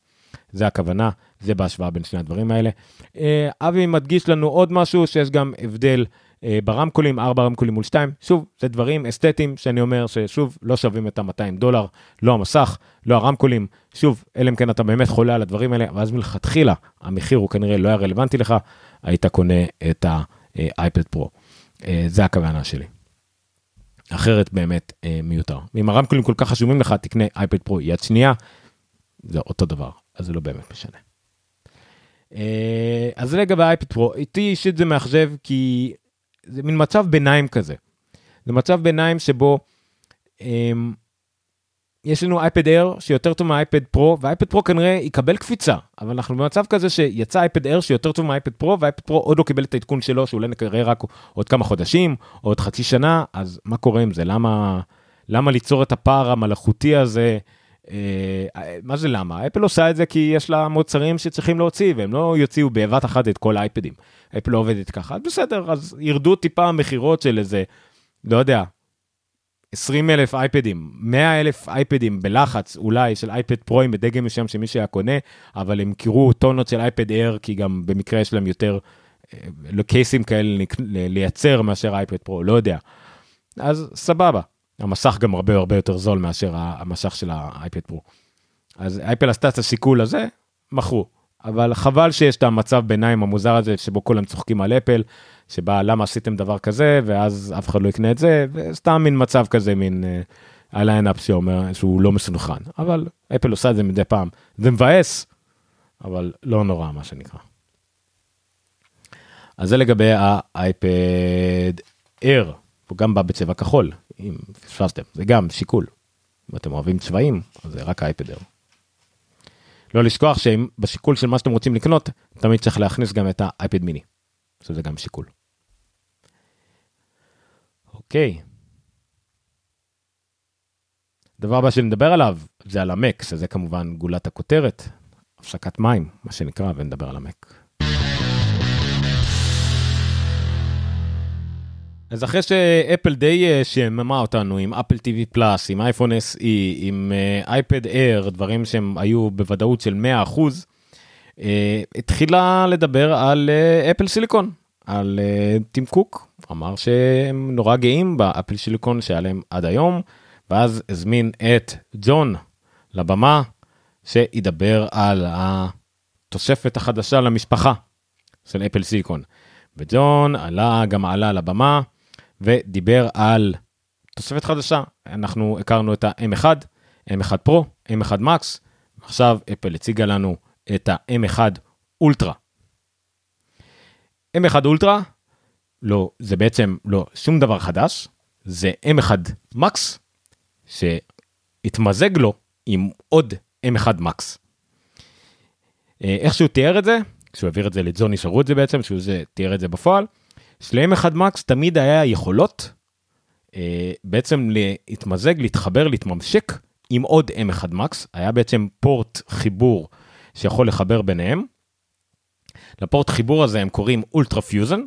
זה הכוונה, זה בהשוואה בין שני הדברים האלה. אה, אבי מדגיש לנו עוד משהו, שיש גם הבדל ברמקולים, 4 רמקולים מול 2. שוב, זה דברים אסתטיים שאני אומר ששוב, לא שווים את ה-200 דולר, לא המסך, לא הרמקולים. שוב, אלא אם כן אתה באמת חולה על הדברים האלה, ואז מלכתחילה המחיר הוא כנראה לא היה רלוונטי לך, היית קונה את האייפד פרו. אה, זה הכוונה שלי. אחרת באמת מיותר. אם הרמקולים כל כך חשובים לך, תקנה אייפד פרו יד שנייה, זה אותו דבר. אז זה לא באמת משנה. אה, אז לגבי אייפד פרו, איתי אישית זה מאכזב כי זה מין מצב ביניים כזה. זה מצב ביניים שבו אמ, יש לנו אייפד אייר שיותר טוב מהאייפד פרו, והאייפד פרו כנראה יקבל קפיצה, אבל אנחנו במצב כזה שיצא אייפד אייר שיותר טוב מהאייפד פרו, והאייפד פרו עוד לא קיבל את העדכון שלו, שאולי נקרא רק עוד כמה חודשים, עוד חצי שנה, אז מה קורה עם זה? למה, למה ליצור את הפער המלאכותי הזה? אה, מה זה למה? אפל עושה את זה כי יש לה מוצרים שצריכים להוציא והם לא יוציאו בבת אחת את כל האייפדים. אפל לא עובדת ככה, בסדר, אז ירדו טיפה המכירות של איזה, לא יודע, 20 אלף אייפדים, 100 אלף אייפדים בלחץ אולי של אייפד פרוים בדגם מסוים שמי שהיה קונה, אבל הם קירו טונות של אייפד אייר, כי גם במקרה יש להם יותר אה, קייסים כאלה לייצר מאשר אייפד פרו, לא יודע. אז סבבה, המסך גם הרבה הרבה יותר זול מאשר המסך של האייפד פרו. אז אפל עשתה את השיקול הזה, מכרו. אבל חבל שיש את המצב ביניים המוזר הזה שבו כולם צוחקים על אפל, שבה למה עשיתם דבר כזה ואז אף אחד לא יקנה את זה, וסתם מין מצב כזה, מין ה lineup uh, שאומר שהוא לא מסונכרן. אבל אפל עושה את זה מדי פעם. זה מבאס, אבל לא נורא מה שנקרא. אז זה לגבי ה iPad Air, הוא גם בא בצבע כחול, אם פספסתם, זה גם שיקול. אם אתם אוהבים צבעים, אז זה רק ה iPad Air. לא לשכוח שאם בשיקול של מה שאתם רוצים לקנות, תמיד צריך להכניס גם את האייפד מיני. שזה גם שיקול. אוקיי. דבר הבא שנדבר עליו זה על המק, שזה כמובן גולת הכותרת, הפסקת מים, מה שנקרא, ונדבר על המק. אז אחרי שאפל די אה, שממה אותנו עם אפל TV פלאס, עם אייפון SE, עם אייפד uh, אייר, דברים שהם היו בוודאות של 100%, uh, התחילה לדבר על אפל uh, סיליקון, על uh, טים קוק, אמר שהם נורא גאים באפל סיליקון שהיה להם עד היום, ואז הזמין את ג'ון לבמה, שידבר על התוספת החדשה למשפחה של אפל סיליקון. וג'ון עלה, גם עלה לבמה, ודיבר על תוספת חדשה. אנחנו הכרנו את ה-M1, M1 פרו, M1 Max, עכשיו אפל הציגה לנו את ה-M1 אולטרה. M1 אולטרה, לא, זה בעצם לא שום דבר חדש, זה M1 Max, שהתמזג לו עם עוד M1 Max. אה, איך שהוא תיאר את זה, כשהוא העביר את זה לג'ון נשארו את זה בעצם, שהוא זה, תיאר את זה בפועל, של ה-M1 Max תמיד היה יכולות אה, בעצם להתמזג, להתחבר, להתממשק עם עוד M1 Max, היה בעצם פורט חיבור שיכול לחבר ביניהם. לפורט חיבור הזה הם קוראים UltraFusion.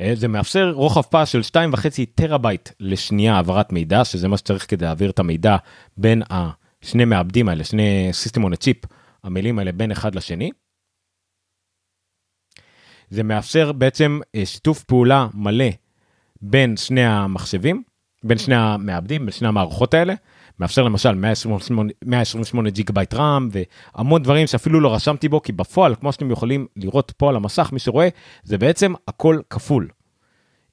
אה, זה מאפשר רוחב פס של 2.5 טראבייט לשנייה העברת מידע, שזה מה שצריך כדי להעביר את המידע בין השני מעבדים האלה, שני system on ה chip, המילים האלה בין אחד לשני. זה מאפשר בעצם אה, שיתוף פעולה מלא בין שני המחשבים, בין שני המעבדים, בין שני המערכות האלה. מאפשר למשל 128, 128 ג'יג בייט RAM והמון דברים שאפילו לא רשמתי בו כי בפועל כמו שאתם יכולים לראות פה על המסך מי שרואה זה בעצם הכל כפול.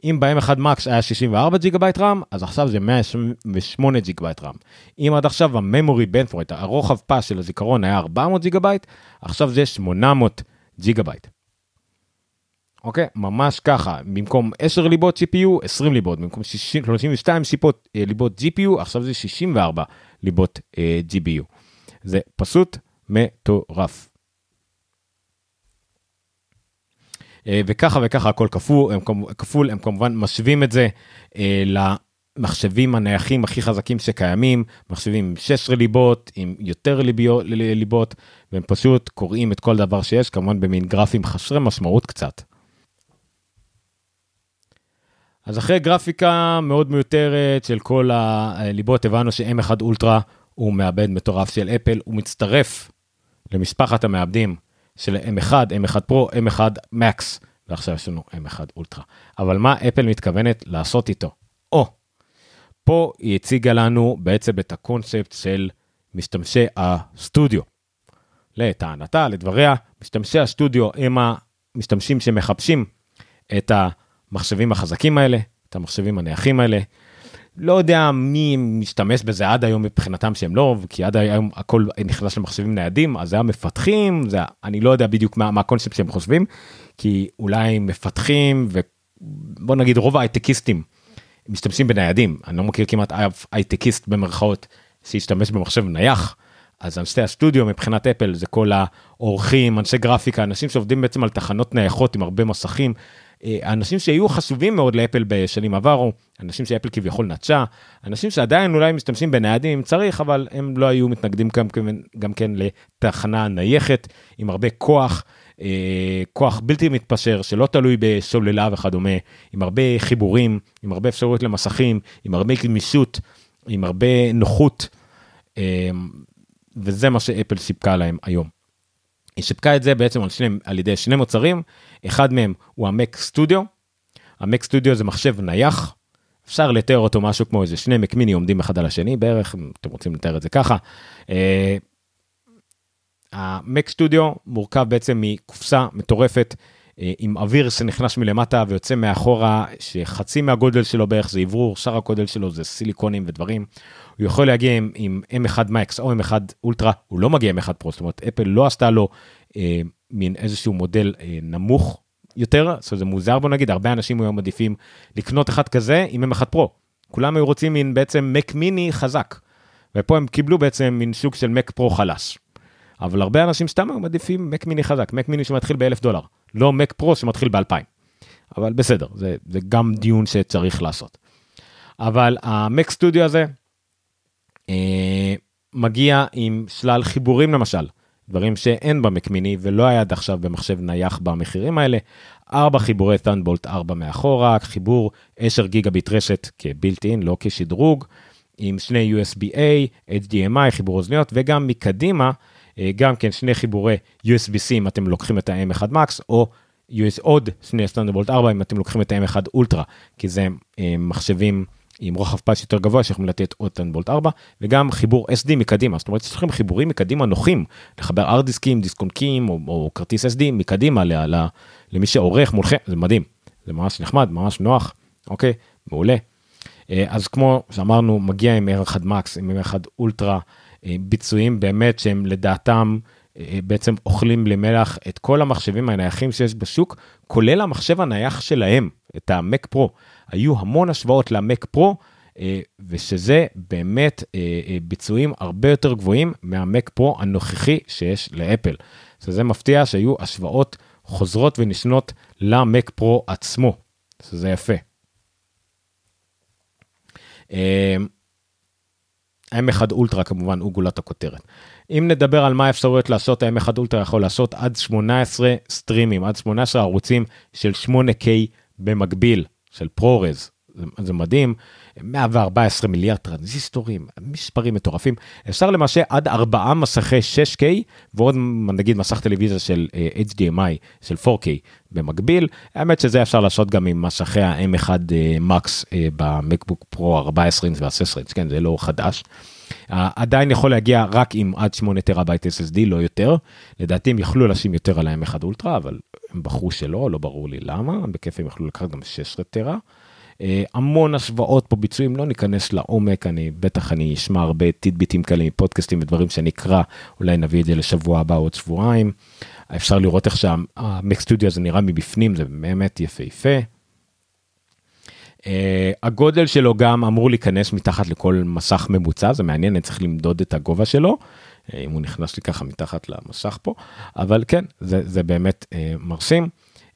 אם בהם אחד מקס היה 64 ג'יג בייט RAM אז עכשיו זה 128 ג'יג בייט RAM. אם עד עכשיו ה memory bandwidth הרוחב פס של הזיכרון היה 400 ג'יג בייט עכשיו זה 800 ג'יג בייט. אוקיי? ממש ככה, במקום 10 ליבות CPU, 20 ליבות, במקום 60, 32 שיפות, אה, ליבות GPU, עכשיו זה 64 ליבות אה, GPU. זה פשוט מטורף. אה, וככה וככה הכל כפול, הם, כפול, הם כמובן משווים את זה אה, למחשבים הנייחים הכי חזקים שקיימים, מחשבים עם 16 ליבות, עם יותר ליביות, ליבות, והם פשוט קוראים את כל דבר שיש, כמובן במין גרפים חסרי משמעות קצת. אז אחרי גרפיקה מאוד מיותרת של כל הליבות, הבנו ש-M1 אולטרה הוא מעבד מטורף של אפל, הוא מצטרף למשפחת המעבדים של M1, M1 פרו, M1 Max, ועכשיו יש לנו M1 אולטרה. אבל מה אפל מתכוונת לעשות איתו? או, פה היא הציגה לנו בעצם את הקונספט של משתמשי הסטודיו. לטענתה, לדבריה, משתמשי הסטודיו הם המשתמשים שמחפשים את ה... המחשבים החזקים האלה, את המחשבים הנייחים האלה. לא יודע מי משתמש בזה עד היום מבחינתם שהם לא, כי עד היום הכל נכנס למחשבים ניידים, אז זה המפתחים, זה, אני לא יודע בדיוק מה, מה הקונספט שהם חושבים, כי אולי מפתחים, ובוא נגיד רוב ההייטקיסטים משתמשים בניידים, אני לא מכיר כמעט אף הייטקיסט במרכאות שישתמש במחשב נייח. אז אנשי הסטודיו מבחינת אפל זה כל האורחים, אנשי גרפיקה, אנשים שעובדים בעצם על תחנות נייחות עם הרבה מסכים, אנשים שהיו חשובים מאוד לאפל בשנים עברו, אנשים שאפל כביכול נטשה, אנשים שעדיין אולי משתמשים בניידים אם צריך, אבל הם לא היו מתנגדים גם, גם כן לתחנה נייחת עם הרבה כוח אה, כוח בלתי מתפשר שלא תלוי בסוללה וכדומה, עם הרבה חיבורים, עם הרבה אפשרויות למסכים, עם הרבה גמישות, עם הרבה נוחות, אה, וזה מה שאפל סיפקה להם היום. היא שיפקה את זה בעצם על, שני, על ידי שני מוצרים, אחד מהם הוא המק סטודיו, המק סטודיו זה מחשב נייח, אפשר לתאר אותו משהו כמו איזה שני מק מיני עומדים אחד על השני בערך, אם אתם רוצים לתאר את זה ככה. אה, המק סטודיו מורכב בעצם מקופסה מטורפת עם אוויר שנכנס מלמטה ויוצא מאחורה, שחצי מהגודל שלו בערך זה אוורור, שאר הגודל שלו זה סיליקונים ודברים. הוא יכול להגיע עם, עם M1 Max או M1 אולטרה, הוא לא מגיע עם M1 פרו, זאת אומרת אפל לא עשתה לו אה, מין איזשהו מודל אה, נמוך יותר, זאת אומרת, זה מוזר בוא נגיד, הרבה אנשים היו מעדיפים לקנות אחד כזה עם M1 פרו. כולם היו רוצים מין בעצם מק מיני חזק. ופה הם קיבלו בעצם מין סוג של מק פרו חלש. אבל הרבה אנשים סתם היו מעדיפים מק מיני חזק, מק מיני שמתחיל באלף דולר, לא מק פרו שמתחיל באלפיים. אבל בסדר, זה, זה גם דיון שצריך לעשות. אבל המק סטודיו הזה אה, מגיע עם שלל חיבורים למשל, דברים שאין במק מיני ולא היה עד עכשיו במחשב נייח במחירים האלה. ארבע חיבורי ת'אנבולט 4 מאחורה, חיבור 10 גיגה ביט רשת כבילט אין, לא כשדרוג, עם שני USB-A, HDMI, חיבור אוזניות, וגם מקדימה, גם כן שני חיבורי USB-C אם אתם לוקחים את ה-M1 Max, או US, עוד שני סטנדרבולט 4 אם אתם לוקחים את ה-M1 אולטרה, כי זה אה, מחשבים עם רוחב פס יותר גבוה שיכולים לתת עוד סטנדרבולט 4, וגם חיבור SD מקדימה, זאת אומרת יש לכם חיבורים מקדימה נוחים, לחבר ארד דיסקים, דיסקונקים או, או כרטיס SD מקדימה ל, ל, למי שעורך מולכם, זה מדהים, זה ממש נחמד, ממש נוח, אוקיי, מעולה. אה, אז כמו שאמרנו, מגיע עם R1 Max, עם R1 אולטרה, אה, ביצועים באמת שהם לדעתם אה, בעצם אוכלים למלח את כל המחשבים הנייחים שיש בשוק, כולל המחשב הנייח שלהם, את המק פרו. היו המון השוואות למק פרו, ושזה באמת ביצועים הרבה יותר גבוהים מהמק פרו הנוכחי שיש לאפל. שזה מפתיע שהיו השוואות חוזרות ונשנות למק פרו עצמו, שזה יפה. M1 אולטרה כמובן הוא גולת הכותרת. אם נדבר על מה האפשרויות לעשות, ה-M1 אולטרה יכול לעשות עד 18 סטרימים, עד 18 ערוצים של 8K במקביל, של פרורז. זה, זה מדהים, 114 מיליארד טרנזיסטורים, מספרים מטורפים. אפשר למעשה עד ארבעה מסכי 6K ועוד נגיד מסך טלוויזיה של uh, אה, HDMI של 4K במקביל. האמת שזה אפשר לעשות גם עם מסכי ה-M1 Max uh, ב MacBook Pro 14 אינץ וה-16 אינץ, כן זה לא חדש. Uh, עדיין יכול להגיע רק עם עד 8 טראבייט SSD, לא יותר. לדעתי הם יכלו לשים יותר על ה- M1 Ultra, אבל הם בחרו שלא, לא ברור לי למה, בכיף הם יכלו לקחת גם 16 טרה. אה, המון השוואות פה ביצועים לא ניכנס לעומק אני בטח אני אשמע הרבה טידביטים כאלה מפודקאסטים ודברים שאני אקרא אולי נביא את זה לשבוע הבא עוד שבועיים. אפשר לראות איך שהמק סטודיו הזה נראה מבפנים זה באמת יפהפה. Uh, הגודל שלו גם אמור להיכנס מתחת לכל מסך ממוצע זה מעניין אני צריך למדוד את הגובה שלו uh, אם הוא נכנס לי ככה מתחת למסך פה אבל כן זה, זה באמת uh, מרשים.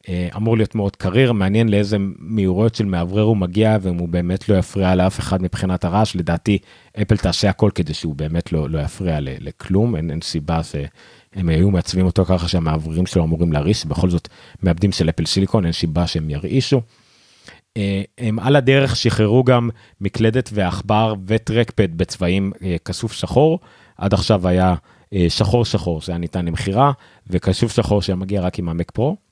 אה, אמור להיות מאוד קריר, מעניין לאיזה מהירויות של מאוורר הוא מגיע ואם הוא באמת לא יפריע לאף אחד מבחינת הרעש, לדעתי אפל תעשה הכל כדי שהוא באמת לא, לא יפריע לכלום, אין, אין סיבה שהם היו מעצבים אותו ככה שהמאווררים שלו אמורים להרעיש, בכל זאת מעבדים של אפל סיליקון, אין סיבה שהם ירעישו. אה, הם על הדרך שחררו גם מקלדת ועכבר וטרקפד בצבעים אה, כסוף שחור, עד עכשיו היה שחור שחור שהיה ניתן למכירה, וכסוף שחור שמגיע רק עם ה Mac Pro.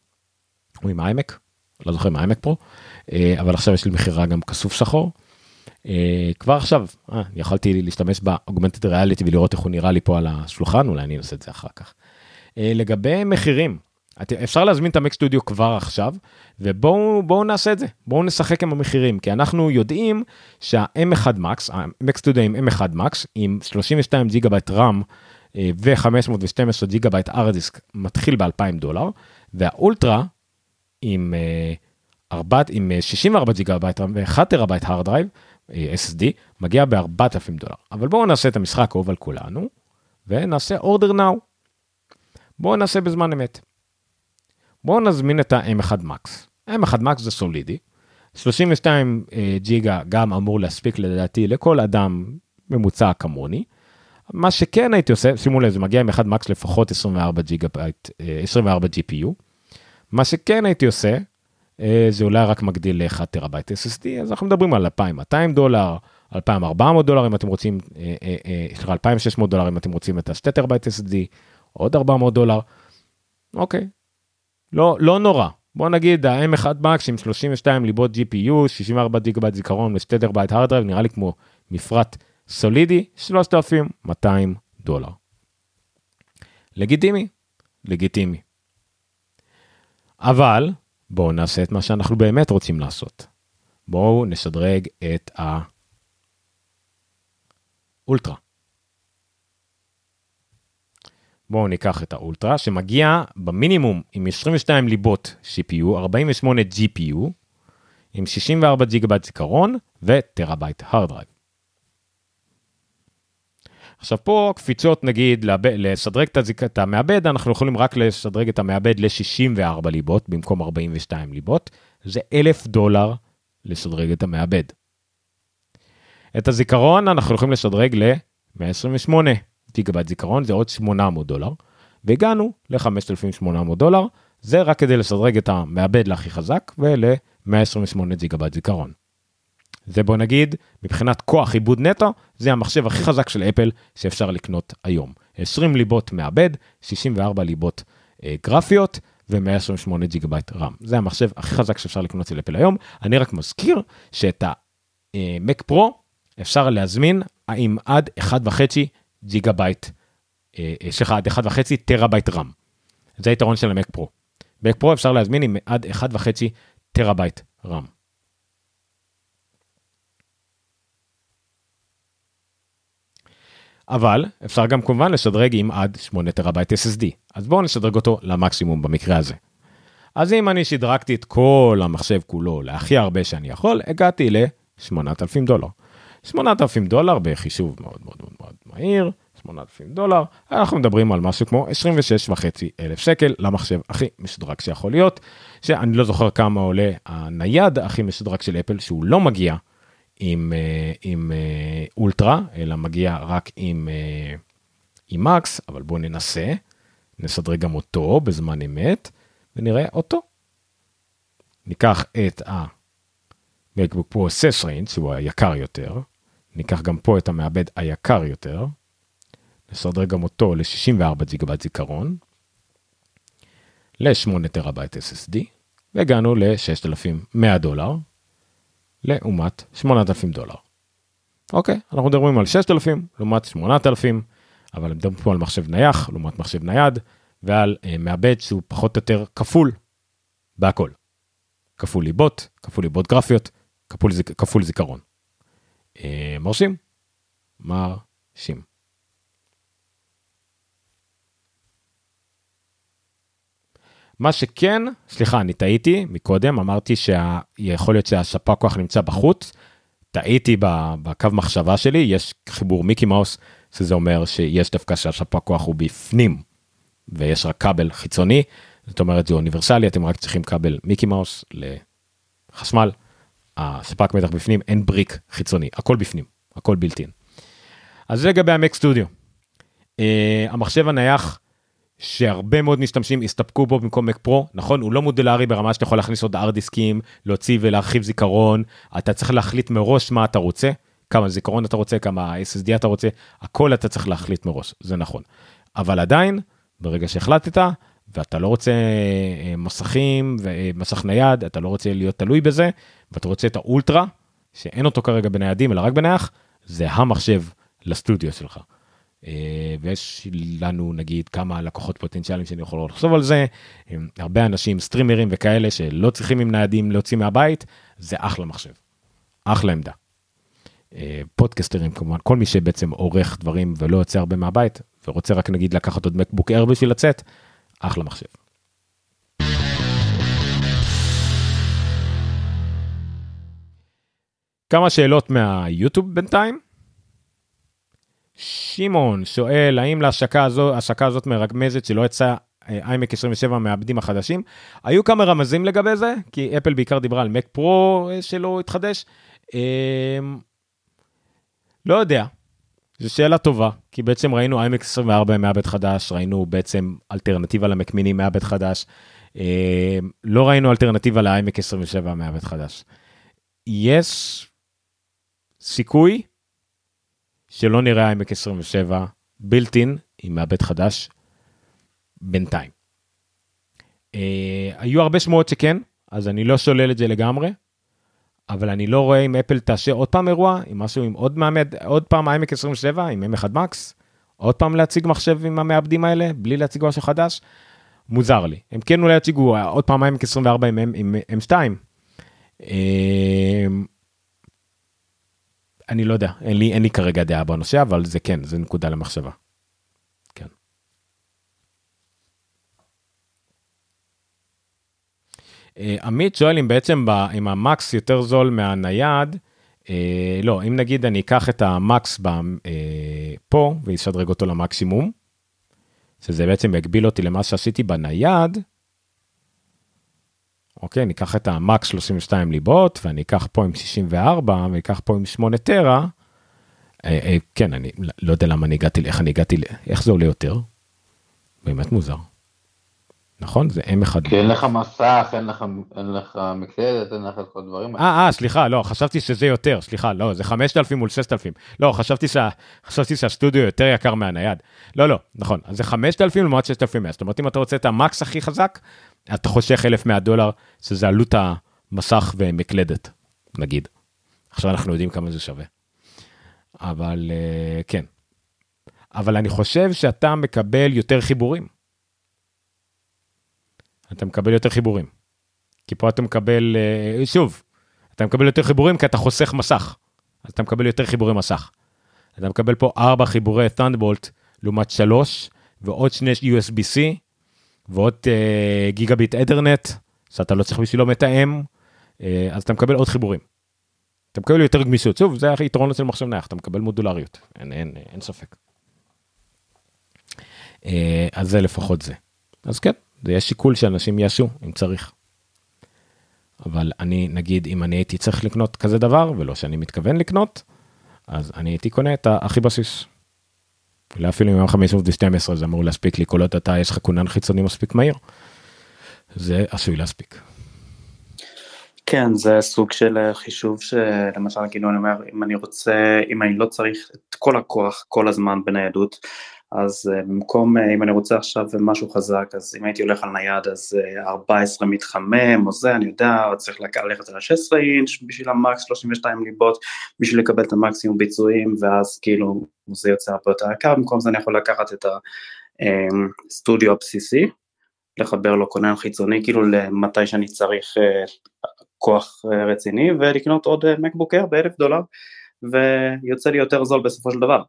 או עם iMac, לא זוכר עם iMac Pro, אה, אבל עכשיו יש לי מכירה גם כסוף שחור. אה, כבר עכשיו אה, יכולתי להשתמש ב augmented reality ולראות איך הוא נראה לי פה על השולחן אולי אני אעשה את זה אחר כך. לגבי מחירים אפשר להזמין את ה Mac Studio כבר עכשיו ובואו בואו נעשה את זה בואו נשחק עם המחירים כי אנחנו יודעים שה-M1 Max, ה Mac Studio עם M1 Max עם 32 ג'יגה בייט RAM ו-512 ג'יגה בייט הארד דיסק מתחיל ב-2000 דולר והאולטרה עם, אה, 4, עם 64 ג'יגה בייט ו-1 טראבייט hard drive, SSD, מגיע ב-4,000 דולר. אבל בואו נעשה את המשחק אהוב על כולנו, ונעשה order now. בואו נעשה בזמן אמת. בואו נזמין את ה-M1 Max. M1 Max זה סולידי. 32 אה, ג'יגה גם אמור להספיק לדעתי לכל אדם ממוצע כמוני. מה שכן הייתי עושה, שימו לב, זה מגיע עם M1 Max לפחות 24 ג'יגה בייט, 24 GPU. מה שכן הייתי עושה, אה, זה אולי רק מגדיל ל-1 טראבייט SSD, אז אנחנו מדברים על 2,200 דולר, 2,400 דולר אם אתם רוצים, סליחה, 2,600 דולר אם אתם רוצים את ה-2 טראבייט SSD, עוד 400 דולר, אוקיי, לא, לא נורא. בוא נגיד ה-M1 Max עם 32 ליבות GPU, 64 גיגבייט זיכרון ו-2 טראבייט hard drive, נראה לי כמו מפרט סולידי, 3,200 דולר. לגיטימי? לגיטימי. אבל בואו נעשה את מה שאנחנו באמת רוצים לעשות. בואו נשדרג את האולטרה. בואו ניקח את האולטרה שמגיע במינימום עם 22 ליבות CPU, 48 GPU, עם 64 ג'יגבייט זיכרון וטראבייט hard drive. עכשיו פה קפיצות נגיד לשדרג את המעבד, אנחנו יכולים רק לשדרג את המעבד ל-64 ליבות במקום 42 ליבות, זה 1,000 דולר לשדרג את המעבד. את הזיכרון אנחנו יכולים לשדרג ל-128 גיגבייט זיכרון, זה עוד 800 דולר, והגענו ל-5,800 דולר, זה רק כדי לשדרג את המעבד להכי חזק ול-128 גיגבייט זיכרון. זה בוא נגיד, מבחינת כוח עיבוד נטו, זה המחשב הכי חזק של אפל שאפשר לקנות היום. 20 ליבות מעבד, 64 ליבות אה, גרפיות ו-128 ג'יגבייט RAM. זה המחשב הכי חזק שאפשר לקנות של אפל היום. אני רק מזכיר שאת ה-Mac Pro אפשר להזמין עם עד 1.5 ג'יגבייט, אה, אה, סליחה, עד 1.5 טראבייט RAM. זה היתרון של ה-Mac Pro. Mac Pro אפשר להזמין עם עד 1.5 טראבייט RAM. אבל אפשר גם כמובן לשדרג עם עד 8 טראבייט SSD. אז בואו נשדרג אותו למקסימום במקרה הזה. אז אם אני שדרגתי את כל המחשב כולו להכי הרבה שאני יכול, הגעתי ל-8,000 דולר. 8,000 דולר בחישוב מאוד מאוד מאוד מאוד מהיר, 8,000 דולר, אנחנו מדברים על משהו כמו 26 אלף שקל למחשב הכי משודרג שיכול להיות, שאני לא זוכר כמה עולה הנייד הכי משודרג של אפל שהוא לא מגיע עם, אה, עם אה, אולטרה, אלא מגיע רק עם, אה, עם מקס, אבל בואו ננסה, נסדרג גם אותו בזמן אמת, ונראה אותו. ניקח את ה-MacBook Pro 6 Range, שהוא היקר יותר, ניקח גם פה את המעבד היקר יותר, נשדרג גם אותו ל-64 ג'יגבייט זיכרון, ל-8 טראבייט SSD, והגענו ל-6,100 דולר, לעומת 8,000 דולר. אוקיי, אנחנו מדברים על 6,000 לעומת 8,000, אבל מדברים פה על מחשב נייח לעומת מחשב נייד, ועל אה, מעבד שהוא פחות או יותר כפול בהכל. כפול ליבות, כפול ליבות גרפיות, כפול, זיק, כפול זיכרון. אה, מרשים? מרשים. מה שכן, סליחה, אני טעיתי מקודם, אמרתי שיכול להיות שהספק כוח נמצא בחוץ. טעיתי בקו מחשבה שלי, יש חיבור מיקי מאוס, שזה אומר שיש דווקא שהספק כוח הוא בפנים, ויש רק כבל חיצוני, זאת אומרת זה אוניברסלי, אתם רק צריכים כבל מיקי מאוס לחשמל, הספק מתח בפנים, אין בריק חיצוני, הכל בפנים, הכל בלתי. אז זה לגבי המק סטודיו. Uh, המחשב הנייח שהרבה מאוד משתמשים הסתפקו בו במקום Mac Pro, נכון? הוא לא מודולרי ברמה שאתה יכול להכניס עוד ארד דיסקים, להוציא ולהרחיב זיכרון, אתה צריך להחליט מראש מה אתה רוצה, כמה זיכרון אתה רוצה, כמה SSD אתה רוצה, הכל אתה צריך להחליט מראש, זה נכון. אבל עדיין, ברגע שהחלטת, ואתה לא רוצה אה, מסכים ומסך נייד, אתה לא רוצה להיות תלוי בזה, ואתה רוצה את האולטרה, שאין אותו כרגע בניידים אלא רק בנייח, זה המחשב לסטודיו שלך. אה, ויש לנו נגיד כמה לקוחות פוטנציאליים שאני יכול לחשוב על זה, הרבה אנשים סטרימרים וכאלה שלא צריכים עם ניידים להוציא מהבית, זה אחלה מחשב, אחלה עמדה. אה, פודקסטרים כמובן, כל מי שבעצם עורך דברים ולא יוצא הרבה מהבית ורוצה רק נגיד לקחת עוד מקבוק אר בשביל לצאת, אחלה מחשב. כמה שאלות מהיוטיוב בינתיים. שמעון שואל האם להשקה הזו, השקה הזאת מרמזת שלא יצא איימק 27 מהעבדים החדשים. היו כמה רמזים לגבי זה, כי אפל בעיקר דיברה על מק פרו שלא התחדש. אמ, לא יודע, זו שאלה טובה, כי בעצם ראינו iMac 24 עם מעבד חדש, ראינו בעצם אלטרנטיבה למק מיני מעבד חדש, אה, לא ראינו אלטרנטיבה ל-iMac 27 מעבד חדש. יש סיכוי שלא נראה iMac 27 בילטין עם מעבד חדש בינתיים. אה, היו הרבה שמועות שכן, אז אני לא שולל את זה לגמרי, אבל אני לא רואה אם אפל תאשר עוד פעם אירוע, עם משהו עם עוד מעמד, עוד פעם iMac 27 עם M1 Max, עוד פעם להציג מחשב עם המעבדים האלה, בלי להציג משהו חדש, מוזר לי. הם כן אולי יציגו עוד פעם iMac 24 עם, עם M2. אני לא יודע, אין לי, אין לי כרגע דעה בנושא, אבל זה כן, זה נקודה למחשבה. כן. אה, עמית שואל אם בעצם ב, אם המקס יותר זול מהנייד, אה, לא, אם נגיד אני אקח את המקס ב, אה, פה ואשדרג אותו למקסימום, שזה בעצם יגביל אותי למה שעשיתי בנייד, אוקיי, אני אקח את המקס 32 ליבות, ואני אקח פה עם 64, ואקח פה עם 8 טרה, אה, אה, כן, אני לא יודע למה אני הגעתי, איך אני הגעתי, איך זה עולה יותר? באמת מוזר. נכון? זה M1. כי אין לך מסך, אין לך, אין לך מקלדת, אין לך את כל הדברים אה, אה, סליחה, לא, חשבתי שזה יותר, סליחה, לא, זה 5,000 מול 6,000. לא, חשבתי, שה, חשבתי שהסטודיו יותר יקר מהנייד. לא, לא, נכון, אז זה 5,000 לעומת 6,100. זאת אומרת, אם אתה רוצה את המקס הכי חזק, אתה חושך 1,100 דולר, שזה עלות המסך ומקלדת, נגיד. עכשיו אנחנו יודעים כמה זה שווה. אבל uh, כן. אבל אני חושב שאתה מקבל יותר חיבורים. אתה מקבל יותר חיבורים. כי פה אתה מקבל, uh, שוב, אתה מקבל יותר חיבורים כי אתה חוסך מסך. אז אתה מקבל יותר חיבורי מסך. אתה מקבל פה 4 חיבורי Thunderbolt לעומת 3 ועוד שני USB-C ועוד uh, גיגביט אתרנט, שאתה לא צריך בשבילו מתאם, uh, אז אתה מקבל עוד חיבורים. אתה מקבל יותר גמישות, שוב, זה היתרון אצל מחשב נייח, אתה מקבל מודולריות, אין, אין, אין ספק. Uh, אז זה לפחות זה. אז כן, זה יהיה שיקול שאנשים יעשו, אם צריך. אבל אני, נגיד, אם אני הייתי צריך לקנות כזה דבר, ולא שאני מתכוון לקנות, אז אני הייתי קונה את הכי בסיס. אפילו עם 512 זה אמור להספיק לי כל עוד אתה יש לך כונן חיצוני מספיק מהיר. זה עשוי להספיק. כן זה סוג של אה, חישוב שלמשל כאילו אני אומר אם אני רוצה אם אני לא צריך את כל הכוח כל הזמן בניידות אז uh, במקום, uh, אם אני רוצה עכשיו משהו חזק, אז אם הייתי הולך על נייד, אז uh, 14 מתחמם או זה, אני יודע, צריך ללכת על ה-16 אינץ' בשביל המקס 32 ליבות, בשביל לקבל את המקסימום ביצועים, ואז כאילו זה יוצא הרבה יותר יקר, במקום זה אני יכול לקחת את הסטודיו הבסיסי, לחבר לו כונן חיצוני, כאילו למתי שאני צריך כוח רציני, ולקנות עוד מקבוקר באלף דולר, ויוצא לי יותר זול בסופו של דבר.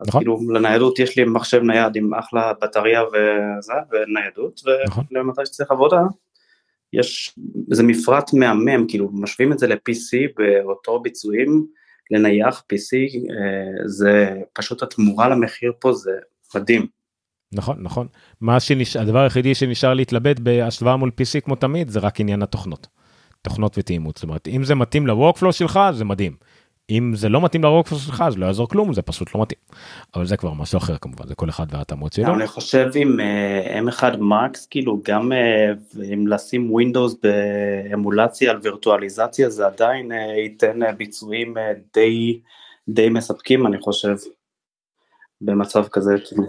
אז נכון. כאילו לניידות יש לי מחשב נייד עם אחלה בטריה וזה, וניידות, נכון. ולמתי שצריך עבודה, יש, זה מפרט מהמם, כאילו משווים את זה ל-PC באותו ביצועים, לנייח PC, אה, זה פשוט התמורה למחיר פה זה מדהים. נכון נכון מה שנש... הדבר היחידי שנשאר להתלבט בהשוואה מול PC כמו תמיד זה רק עניין התוכנות. תוכנות ותאימות זאת אומרת אם זה מתאים לוורקפלו שלך זה מדהים אם זה לא מתאים לרוקפוס שלך אז לא יעזור כלום זה פשוט לא מתאים. אבל זה כבר משהו אחר כמובן זה כל אחד והתאמות שלו. אני חושב עם uh, M1 Max כאילו גם uh, אם לשים Windows באמולציה על וירטואליזציה זה עדיין uh, ייתן ביצועים די די מספקים אני חושב. במצב כזה כאילו.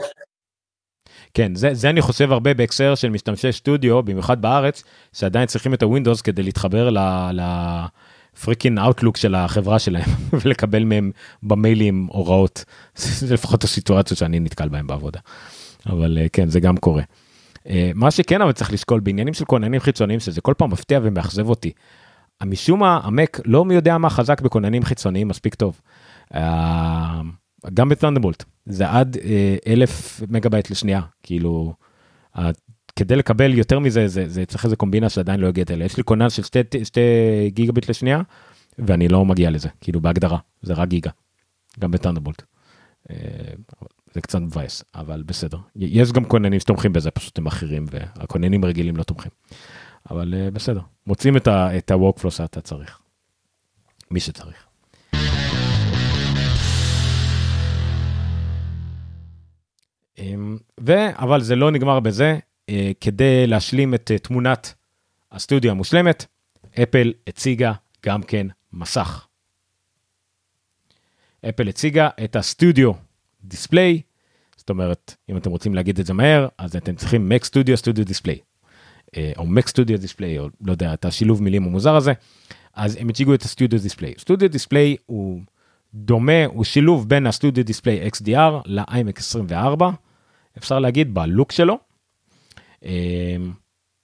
כן זה זה אני חושב הרבה בהקשר של משתמשי סטודיו במיוחד בארץ שעדיין צריכים את ה- Windows כדי להתחבר ל... ל... freaking Outlook של החברה שלהם ולקבל מהם במיילים הוראות זה לפחות הסיטואציות שאני נתקל בהם בעבודה. אבל אה, כן זה גם קורה. אה, מה שכן אבל צריך לשקול בעניינים של כוננים חיצוניים שזה כל פעם מפתיע ומאכזב אותי. משום מה המק לא מי יודע מה חזק בכוננים חיצוניים מספיק טוב. אה, גם ב- Thunderbolt זה עד אלף מגה בייט לשנייה כאילו כדי לקבל יותר מזה זה, זה צריך איזה קומבינה שעדיין לא הגעתי אליה יש לי כונן של שתי, שתי גיגביט לשנייה ואני לא מגיע לזה כאילו בהגדרה זה רק גיגה גם ב- Thunderbolt. אה, זה קצת מבאס אבל בסדר יש גם כוננים שתומכים בזה פשוט הם אחרים והכוננים הרגילים לא תומכים. אבל אה, בסדר מוצאים את ה-workflow שאתה צריך. מי שצריך. אמ, ו... אבל זה לא נגמר בזה, כדי להשלים את אה, תמונת הסטודיו המושלמת, אפל הציגה גם כן מסך. אפל הציגה את הסטודיו דיספליי, זאת אומרת, אם אתם רוצים להגיד את זה מהר, אז אתם צריכים Mac Studio Studio Display, אה, או Mac Studio Display, או לא יודע, את השילוב מילים המוזר הזה, אז הם הציגו את הסטודיו דיספליי. Studio Display הוא דומה, הוא שילוב בין ה- Studio Display XDR ל-iMac 24, אפשר להגיד ב- look שלו. אה,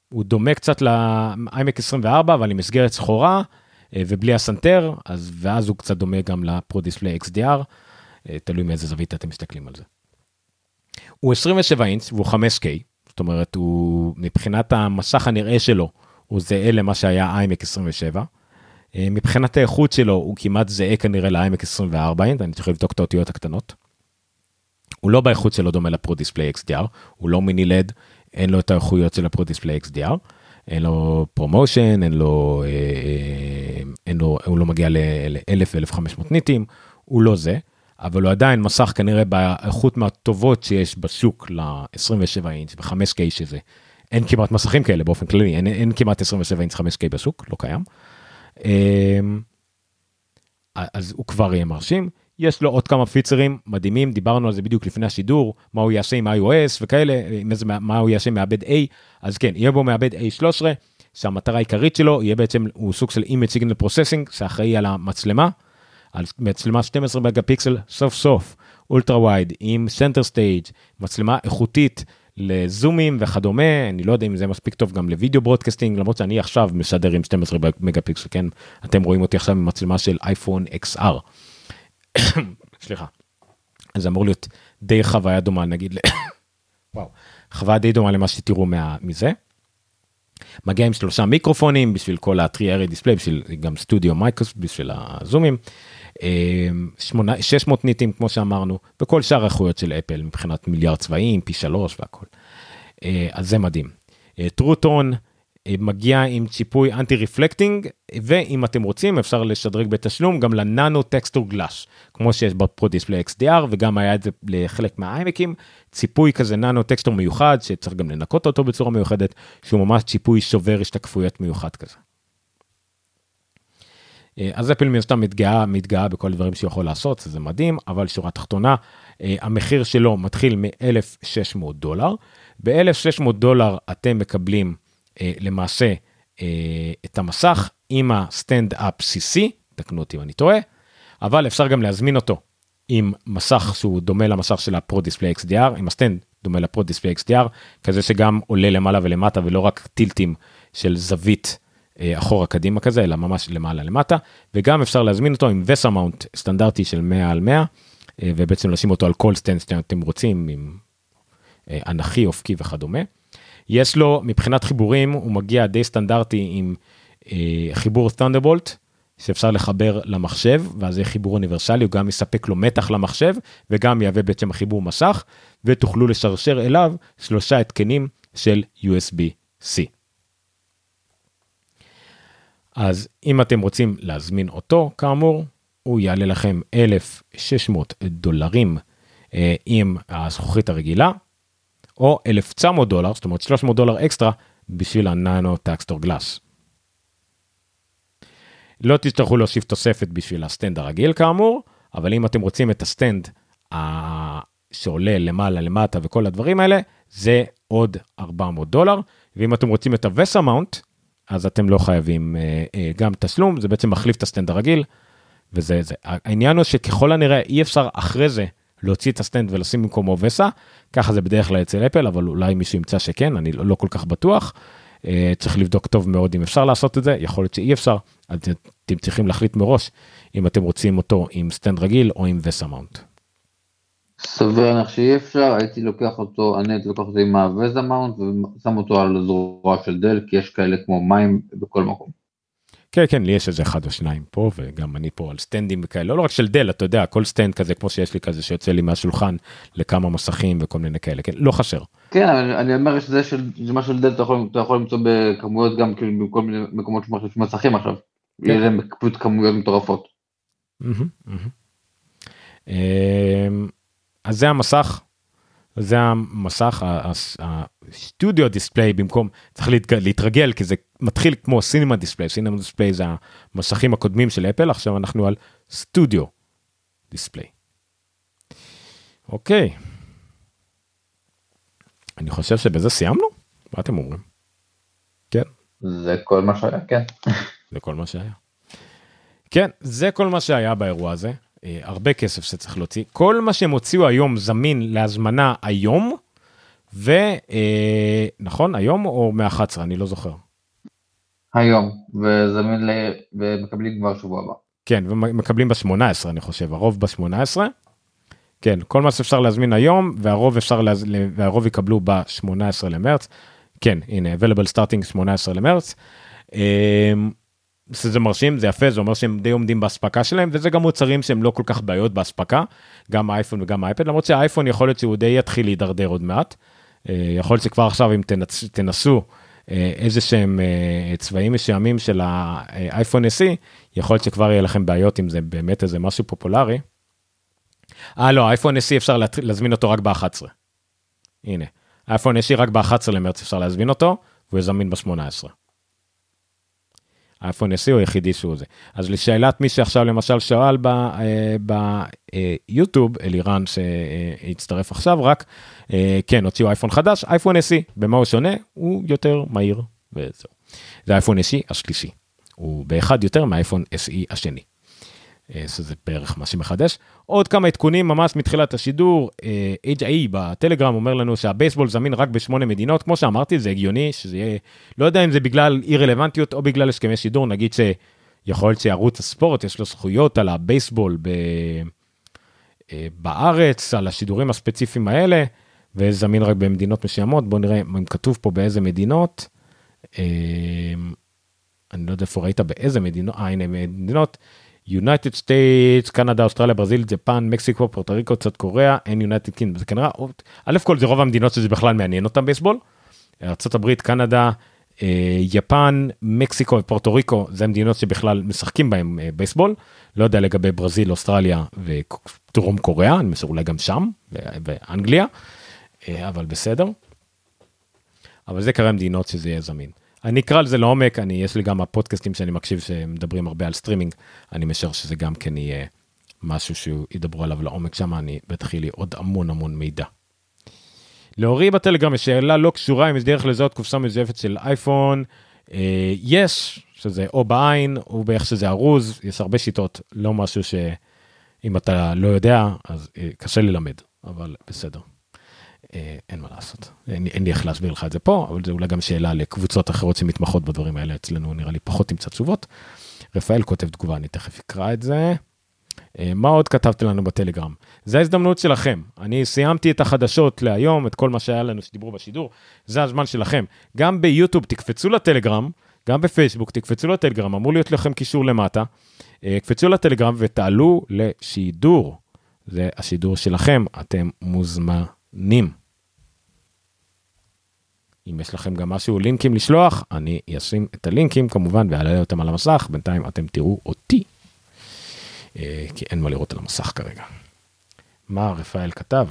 הוא דומה קצת ל-iMac 24, אבל עם מסגרת שחורה אה, ובלי הסנטר, אז ואז הוא קצת דומה גם ל- Pro Display XDR, תלוי מאיזה זווית אתם מסתכלים על זה. הוא 27 אינץ' והוא 5K, זאת אומרת הוא מבחינת המסך הנראה שלו הוא זהה למה שהיה iMac 27. אה, מבחינת האיכות שלו הוא כמעט זהה כנראה ל-iMac 24 אינץ', אני צריך לבדוק את האותיות הקטנות. הוא לא באיכות שלו דומה ל- Pro Display XDR, הוא לא mini LED, אין לו את האיכויות של ה- Pro Display XDR, אין לו ProMotion, אין לו, אה, אה, אין לו, הוא לא מגיע ל-1000-1500 ניטים, הוא לא זה. אבל הוא עדיין מסך כנראה באיכות מהטובות שיש בשוק ל-27 אינץ' ו-5K שזה. אין כמעט מסכים כאלה באופן כללי, אין, אין כמעט 27 אינץ' 5K בשוק, לא קיים. אמ, אז הוא כבר יהיה מרשים. יש לו עוד כמה פיצרים מדהימים, דיברנו על זה בדיוק לפני השידור, מה הוא יעשה עם iOS וכאלה, איזה, מה הוא יעשה עם מעבד A, אז כן, יהיה בו מעבד A13, שהמטרה העיקרית שלו יהיה בעצם, הוא סוג של Image Signal Processing, שאחראי על המצלמה, על מצלמה 12 מגה פיקסל סוף סוף ultra wide עם Center Stage מצלמה איכותית לזומים וכדומה אני לא יודע אם זה מספיק טוב גם ל- video broadcasting למרות שאני עכשיו משדר עם 12 מגה פיקסל כן אתם רואים אותי עכשיו עם מצלמה של אייפון XR. סליחה. זה אמור להיות די חוויה דומה נגיד. וואו, חוויה די דומה למה שתראו מה... מזה. מגיע עם שלושה מיקרופונים בשביל כל ה-3 display בשביל גם studio mics בשביל הזומים. 600 אמ, ניטים כמו שאמרנו וכל שאר האיכויות של אפל מבחינת מיליארד צבעים פי שלוש והכל. אה, אז זה מדהים. True Tone אה, אה, מגיע עם ציפוי anti reflecting ואם אתם רוצים אפשר לשדרג בתשלום גם ל- nano texture glass כמו שיש ב- Pro Display XDR וגם היה את זה לחלק מה- iMac ים ציפוי כזה nano texture מיוחד שצריך גם לנקות אותו בצורה מיוחדת שהוא ממש ציפוי שובר השתקפויות מיוחד כזה. אה, אז אפל מן הסתם מתגאה, מתגאה בכל הדברים שהוא יכול לעשות, זה מדהים, אבל שורה תחתונה, אה, המחיר שלו מתחיל מ-1,600 דולר. ב-1,600 דולר אתם מקבלים למעשה את המסך עם הסטנד-אפ CC, תקנו אותי אם אני טועה, אבל אפשר גם להזמין אותו עם מסך שהוא דומה למסך של הפרו דיספלי XDR, עם הסטנד דומה לפרו דיספלי XDR, כזה שגם עולה למעלה ולמטה ולא רק טילטים של זווית אה, אחורה קדימה כזה, אלא ממש למעלה למטה, וגם אפשר להזמין אותו עם VESA mount סטנדרטי של 100 על 100, אה, ובעצם לשים אותו על כל סטנד שאתם רוצים, עם אה, אנכי, אופקי וכדומה. יש לו, מבחינת חיבורים, הוא מגיע די סטנדרטי עם חיבור Thunderbolt, שאפשר לחבר למחשב, ואז זה חיבור אוניברסלי, הוא גם יספק לו מתח למחשב, וגם יהווה בעצם חיבור מסך, ותוכלו לשרשר אליו שלושה התקנים של USB-C. אז אם אתם רוצים להזמין אותו, כאמור, הוא יעלה לכם 1,600 דולרים אה, עם הזכוכית הרגילה, או 1,900 דולר, זאת אומרת 300 דולר אקסטרה, בשביל ה nano texture glass. לא תצטרכו להוסיף תוספת בשביל הסטנד הרגיל כאמור, אבל אם אתם רוצים את הסטנד. שעולה למעלה למטה וכל הדברים האלה, זה עוד 400 דולר, ואם אתם רוצים את ה-VESA mount, אז אתם לא חייבים אה, אה, גם תשלום, זה בעצם מחליף את הסטנד הרגיל, וזה זה. העניין הוא שככל הנראה אי אפשר אחרי זה להוציא את הסטנד ולשים במקומו וסה, ככה זה בדרך כלל אצל אפל, אבל אולי מישהו ימצא שכן, אני לא, כל כך בטוח. אה, צריך לבדוק טוב מאוד אם אפשר לעשות את זה, יכול להיות שאי אפשר, אז אתם צריכים להחליט מראש אם אתם רוצים אותו עם סטנד רגיל או עם VESA mount. סביר להניח שאי אפשר, הייתי לוקח אותו, אני הייתי לוקח אותו עם ה-VESA mount ושם אותו על זרוע של דל, כי יש כאלה כמו מים בכל מקום. כן כן לי יש איזה אחד או שניים פה וגם אני פה על סטנדים וכאלה לא, רק של דל אתה יודע כל סטנד כזה כמו שיש לי כזה שיוצא לי מהשולחן לכמה מסכים וכל מיני כאלה כן לא חסר. כן אני, אני אומר שזה של מה של דל אתה יכול, אתה יכול למצוא בכמויות גם כאילו בכל מיני מקומות שמחליפים מסכים עכשיו. כן. יהיה להם פשוט כמויות מטורפות. אז זה המסך, זה המסך, הסטודיו דיספליי במקום, צריך להתרגל כי זה מתחיל כמו סינמה דיספליי, סינמה דיספליי זה המסכים הקודמים של אפל, עכשיו אנחנו על סטודיו דיספליי. אוקיי. אני חושב שבזה סיימנו? מה אתם אומרים? כן, זה כל מה שהיה, כן. זה כל מה שהיה. כן, זה כל מה שהיה באירוע הזה. אה, הרבה כסף שצריך להוציא. כל מה שהם הוציאו היום זמין להזמנה היום, ונכון, היום או מ-11? אני לא זוכר. היום, וזמין ל... ומקבלים כבר שבוע הבא. כן, ומקבלים ב-18 אני חושב, הרוב ב-18. כן, כל מה שאפשר להזמין היום, והרוב אפשר, להז... והרוב יקבלו ב-18 למרץ. כן, הנה, available starting 18 למרץ. שזה מרשים, זה יפה, זה אומר שהם די עומדים באספקה שלהם, וזה גם מוצרים שהם לא כל כך בעיות באספקה, גם האייפון וגם האייפד, למרות שהאייפון יכול להיות שהוא די יתחיל להידרדר עוד מעט. אה, יכול להיות שכבר עכשיו אם תנצ... תנסו אה, איזה שהם אה, צבעים מסוימים של האייפון SE, יכול להיות שכבר יהיה לכם בעיות אם זה באמת איזה משהו פופולרי. אה לא, האייפון SE אפשר לה- להזמין אותו רק ב-11. הנה, האייפון SE רק ב-11 למרץ אפשר להזמין אותו, והוא זמין ב-18. האייפון SE הוא היחידי שהוא זה. אז לשאלת מי שעכשיו למשל שאל ביוטיוב, אלירן שהצטרף עכשיו רק, אה, כן, הוציאו אייפון חדש, אייפון SE, במה הוא שונה? הוא יותר מהיר וזהו. זה אייפון SE השלישי. הוא באחד יותר מהאייפון SE השני. אה, שזה בערך מה שמחדש. עוד כמה עדכונים ממש מתחילת השידור, אה, HIE בטלגרם אומר לנו שהבייסבול זמין רק בשמונה מדינות, כמו שאמרתי זה הגיוני שזה יהיה, לא יודע אם זה בגלל אי רלוונטיות או בגלל הסכמי שידור, נגיד שיכול להיות שערוץ הספורט יש לו זכויות על הבייסבול ב... אה, בארץ, על השידורים הספציפיים האלה, וזמין רק במדינות מסוימות, בוא נראה אם כתוב פה באיזה מדינות. אה, אני לא יודע איפה ראית באיזה מדינות, אה הנה מדינות. United States, קנדה, אוסטרליה, ברזיל, Japan, מקסיקו, פורטו ריקו, South Korea, אין United King, זה כנראה, א' כל זה רוב המדינות שזה בכלל מעניין אותם בייסבול. ארה"ב, קנדה, אה, יפן, מקסיקו ופורטו ריקו, זה מדינות שבכלל משחקים בהם אה, בייסבול. לא יודע לגבי ברזיל, אוסטרליה ודרום קוריאה, אני מסור אולי גם שם, ואנגליה, אה, אבל בסדר. אבל זה כרגע מדינות שזה יהיה זמין. אני אקרא על זה לעומק, אני, יש לי גם הפודקאסטים שאני מקשיב שמדברים הרבה על סטרימינג, אני משער שזה גם כן יהיה משהו שידברו עליו לעומק שם, אני בטח יהיה לי עוד המון המון מידע. לאורי בטלגרם יש שאלה לא קשורה אם יש דרך לזהות קופסה מזויפת של אייפון, אה, יש, שזה או בעין או באיך שזה ארוז, יש הרבה שיטות, לא משהו שאם אתה לא יודע אז אה, קשה ללמד, אבל בסדר. אה, אין מה לעשות, אין, אין לי איך להסביר לך את זה פה, אבל זה אולי גם שאלה לקבוצות אחרות שמתמחות בדברים האלה, אצלנו נראה לי פחות תמצא תשובות. רפאל כותב תגובה, אני תכף אקרא את זה. אה, מה עוד כתבתם לנו בטלגרם? זה ההזדמנות שלכם. אני סיימתי את החדשות להיום, את כל מה שהיה לנו שדיברו בשידור, זה הזמן שלכם. גם ביוטיוב תקפצו לטלגרם, גם בפייסבוק תקפצו לטלגרם, אמור להיות לכם קישור למטה. אה, קפצו לטלגרם ותעלו לשידור. זה השידור שלכם, אתם מוזמנים. אם יש לכם גם משהו, לינקים לשלוח, אני אשים את הלינקים כמובן ואעלה אותם על המסך, בינתיים אתם תראו אותי. אה, כי אין מה לראות על המסך כרגע. מה רפאל כתב?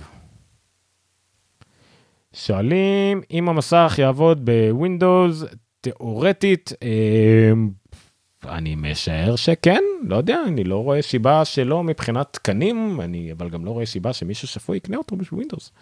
שואלים אם המסך יעבוד בווינדוס תיאורטית, אה, אני משער שכן, לא יודע, אני לא רואה סיבה שלא מבחינת תקנים, אני אבל גם לא רואה סיבה שמישהו שפוי יקנה אותו בווינדוס.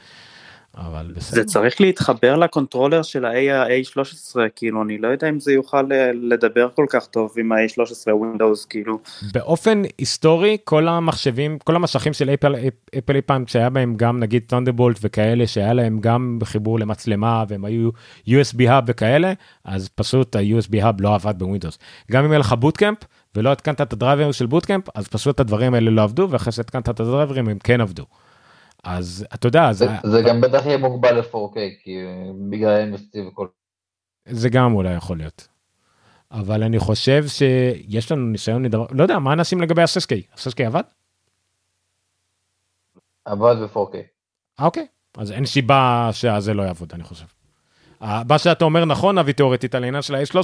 אבל בסדר. זה צריך להתחבר לקונטרולר של ה-A13, כאילו אני לא יודע אם זה יוכל אה, לדבר כל כך טוב עם ה-A13 Windows, כאילו. באופן היסטורי כל המחשבים כל המסכים של אפל אפל אי פעם שהיה בהם גם נגיד Thunderbolt וכאלה שהיה להם גם חיבור למצלמה והם היו USB hub וכאלה אז פשוט ה-USB hub לא עבד בווינדוס גם אם היה לך בוטקאמפ ולא התקנת את הדרייבר של בוטקאמפ אז פשוט הדברים האלה לא עבדו ואחרי שהתקנת את הדרייברים הם כן עבדו. אז אתה יודע זה, זה, זה גם בטח יהיה מוגבל ל-4K, כי אה, בגלל NFC וכל... זה גם אולי יכול להיות. אבל אני חושב שיש לנו ניסיון לדבר לא יודע מה אנשים לגבי ה-6K, ה-6K עבד? עבד ב-4K. אה, אוקיי, אז אין סיבה שזה לא יעבוד, אני חושב. מה שאתה אומר נכון, אבל תיאורטית על העניין של ה-A13,